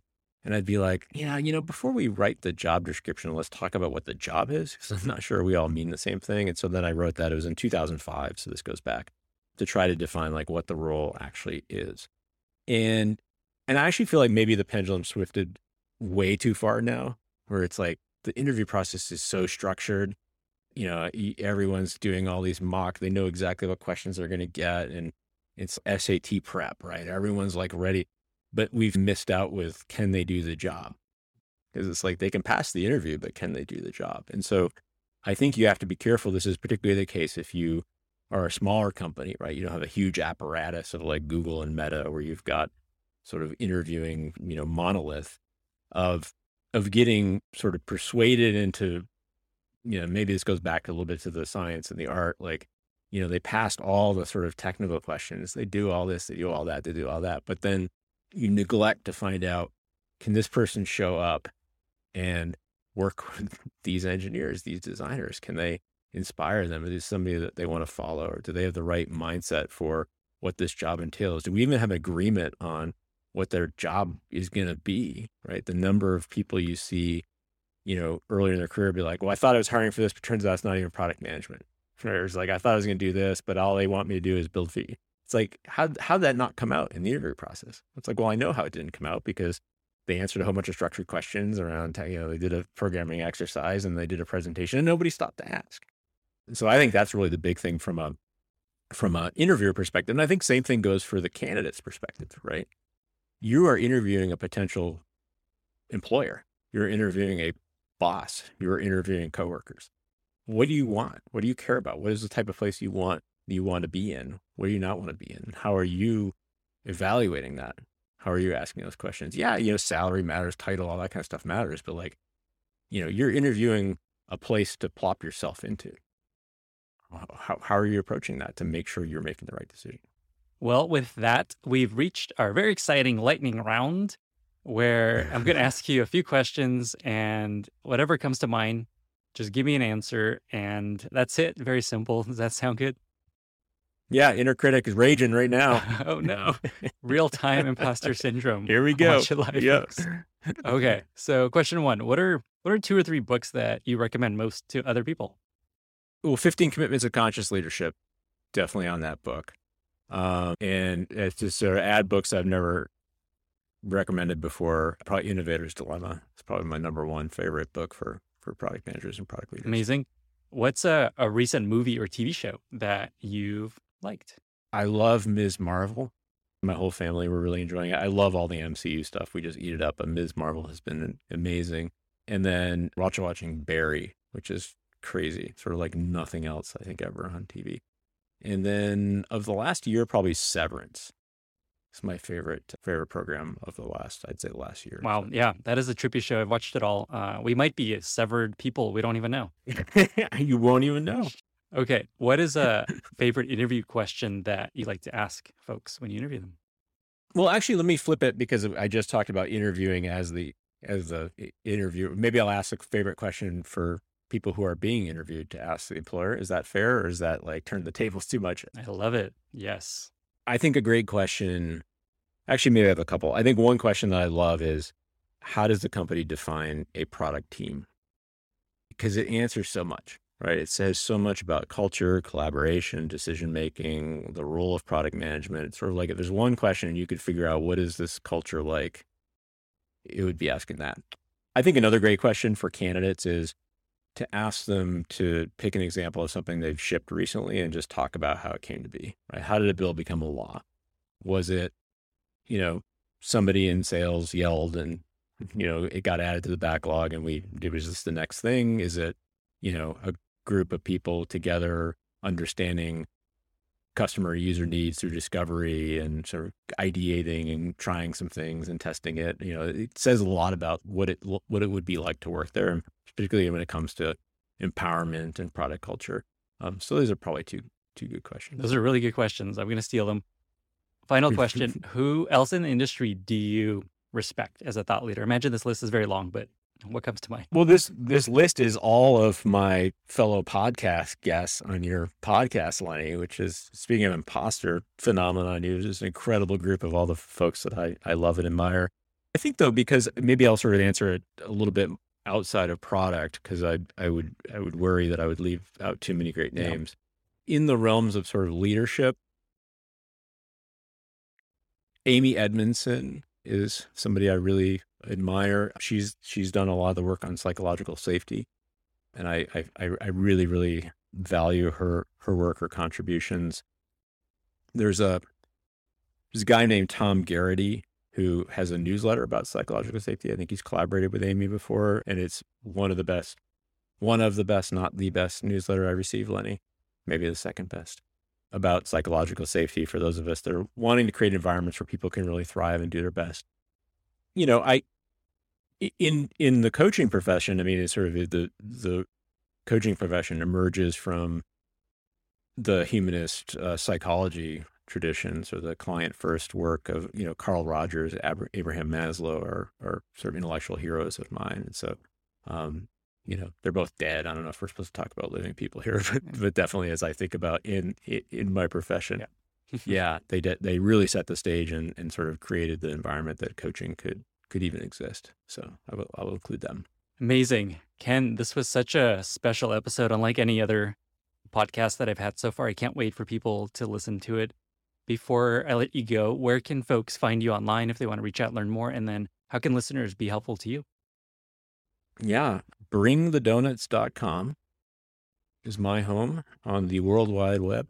And I'd be like, yeah, you know, before we write the job description, let's talk about what the job is. Because I'm not sure we all mean the same thing. And so then I wrote that. It was in 2005. So this goes back to try to define like what the role actually is. And, and I actually feel like maybe the pendulum swifted way too far now where it's like the interview process is so structured. You know, everyone's doing all these mock, they know exactly what questions they're going to get. And it's SAT prep, right? Everyone's like ready, but we've missed out with can they do the job? Because it's like they can pass the interview, but can they do the job? And so I think you have to be careful. This is particularly the case if you are a smaller company, right? You don't have a huge apparatus of like Google and Meta where you've got sort of interviewing, you know, monolith of of getting sort of persuaded into, you know, maybe this goes back a little bit to the science and the art. Like, you know, they passed all the sort of technical questions. They do all this, they do all that, they do all that. But then you neglect to find out can this person show up and work with these engineers, these designers? Can they inspire them? Is somebody that they want to follow? Or do they have the right mindset for what this job entails? Do we even have agreement on what their job is going to be, right? The number of people you see, you know, earlier in their career be like, well, I thought I was hiring for this, but turns out it's not even product management. Or it's like, I thought I was going to do this, but all they want me to do is build fee. It's like, how, how'd that not come out in the interview process? It's like, well, I know how it didn't come out because they answered a whole bunch of structured questions around, you know, they did a programming exercise and they did a presentation and nobody stopped to ask. And so I think that's really the big thing from a, from an interviewer perspective. And I think same thing goes for the candidate's perspective, right? you are interviewing a potential employer. You're interviewing a boss. You're interviewing coworkers. What do you want? What do you care about? What is the type of place you want you want to be in? What do you not want to be in? How are you evaluating that? How are you asking those questions? Yeah, you know, salary matters, title, all that kind of stuff matters, but like, you know, you're interviewing a place to plop yourself into. How, how are you approaching that to make sure you're making the right decision? Well, with that, we've reached our very exciting lightning round where I'm going to ask you a few questions and whatever comes to mind, just give me an answer. And that's it. Very simple. Does that sound good? Yeah, inner critic is raging right now. oh no. Real time imposter syndrome. Here we go. Yep. okay. So question one. What are what are two or three books that you recommend most to other people? Well, 15 Commitments of Conscious Leadership. Definitely on that book. Um, and it's just sort of ad books I've never recommended before. Probably Innovator's Dilemma. It's probably my number one favorite book for for product managers and product leaders. Amazing. What's a, a recent movie or TV show that you've liked? I love Ms. Marvel. My whole family were really enjoying it. I love all the MCU stuff. We just eat it up. But Ms. Marvel has been amazing. And then we're also watching Barry, which is crazy. Sort of like nothing else I think ever on TV. And then of the last year, probably Severance. It's my favorite favorite program of the last, I'd say, last year. Wow, so. yeah, that is a trippy show. I've watched it all. Uh, we might be severed people. We don't even know. you won't even know. Okay, what is a favorite interview question that you like to ask folks when you interview them? Well, actually, let me flip it because I just talked about interviewing as the as the interview. Maybe I'll ask a favorite question for people who are being interviewed to ask the employer. Is that fair, or is that like turn the tables too much? I love it. Yes. I think a great question. Actually, maybe I have a couple. I think one question that I love is how does the company define a product team? Because it answers so much, right? It says so much about culture, collaboration, decision making, the role of product management. It's sort of like if there's one question and you could figure out what is this culture like, it would be asking that. I think another great question for candidates is to ask them to pick an example of something they've shipped recently and just talk about how it came to be, right? How did a bill become a law? Was it, you know, somebody in sales yelled and, you know, it got added to the backlog and we, it was just the next thing? Is it, you know, a group of people together understanding customer user needs through discovery and sort of ideating and trying some things and testing it. You know, it says a lot about what it what it would be like to work there, particularly when it comes to empowerment and product culture. Um, so those are probably two two good questions. Those are really good questions. I'm going to steal them. Final question: Who else in the industry do you respect as a thought leader? Imagine this list is very long, but what comes to mind? Well, this this list is all of my fellow podcast guests on your podcast, Lenny, which is speaking of imposter phenomenon, it's just an incredible group of all the folks that I, I love and admire. I think though, because maybe I'll sort of answer it a little bit outside of product, because I I would I would worry that I would leave out too many great names. Yeah. In the realms of sort of leadership, Amy Edmondson is somebody I really admire. She's she's done a lot of the work on psychological safety, and I I, I really really value her her work, her contributions. There's a there's a guy named Tom Geraghty who has a newsletter about psychological safety. I think he's collaborated with Amy before, and it's one of the best, one of the best, not the best newsletter I received, Lenny. Maybe the second best about psychological safety for those of us that are wanting to create environments where people can really thrive and do their best. You know, I in in the coaching profession, I mean, it's sort of the the coaching profession emerges from the humanist uh, psychology traditions or the client first work of you know Carl Rogers, Ab- Abraham Maslow are are sort of intellectual heroes of mine, and so um, you know they're both dead. I don't know if we're supposed to talk about living people here, but, but definitely as I think about in in my profession, yeah, yeah they de- they really set the stage and and sort of created the environment that coaching could could even exist. So I will, I will include them. Amazing. Ken, this was such a special episode, unlike any other podcast that I've had so far. I can't wait for people to listen to it. Before I let you go, where can folks find you online if they want to reach out, learn more? And then how can listeners be helpful to you? Yeah, bringthedonuts.com is my home on the World Wide Web.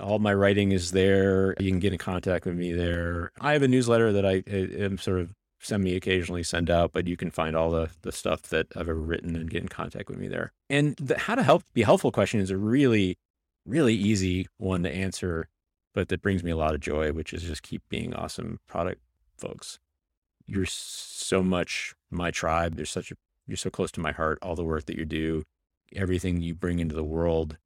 All my writing is there. You can get in contact with me there. I have a newsletter that I am sort of semi occasionally send out, but you can find all the, the stuff that I've ever written and get in contact with me there. And the how to help be helpful question is a really, really easy one to answer, but that brings me a lot of joy, which is just keep being awesome product folks. You're so much my tribe. There's such a, you're so close to my heart, all the work that you do, everything you bring into the world,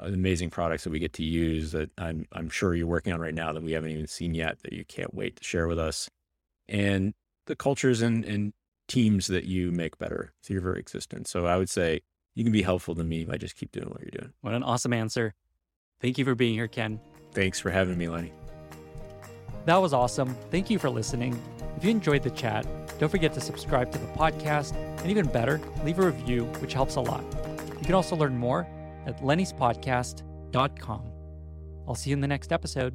amazing products that we get to use that I'm, I'm sure you're working on right now that we haven't even seen yet that you can't wait to share with us. And the cultures and, and teams that you make better through your very existence. So I would say you can be helpful to me by just keep doing what you're doing. What an awesome answer. Thank you for being here, Ken. Thanks for having me, Lenny. That was awesome. Thank you for listening. If you enjoyed the chat, don't forget to subscribe to the podcast, and even better, leave a review, which helps a lot. You can also learn more at lennyspodcast.com. I'll see you in the next episode.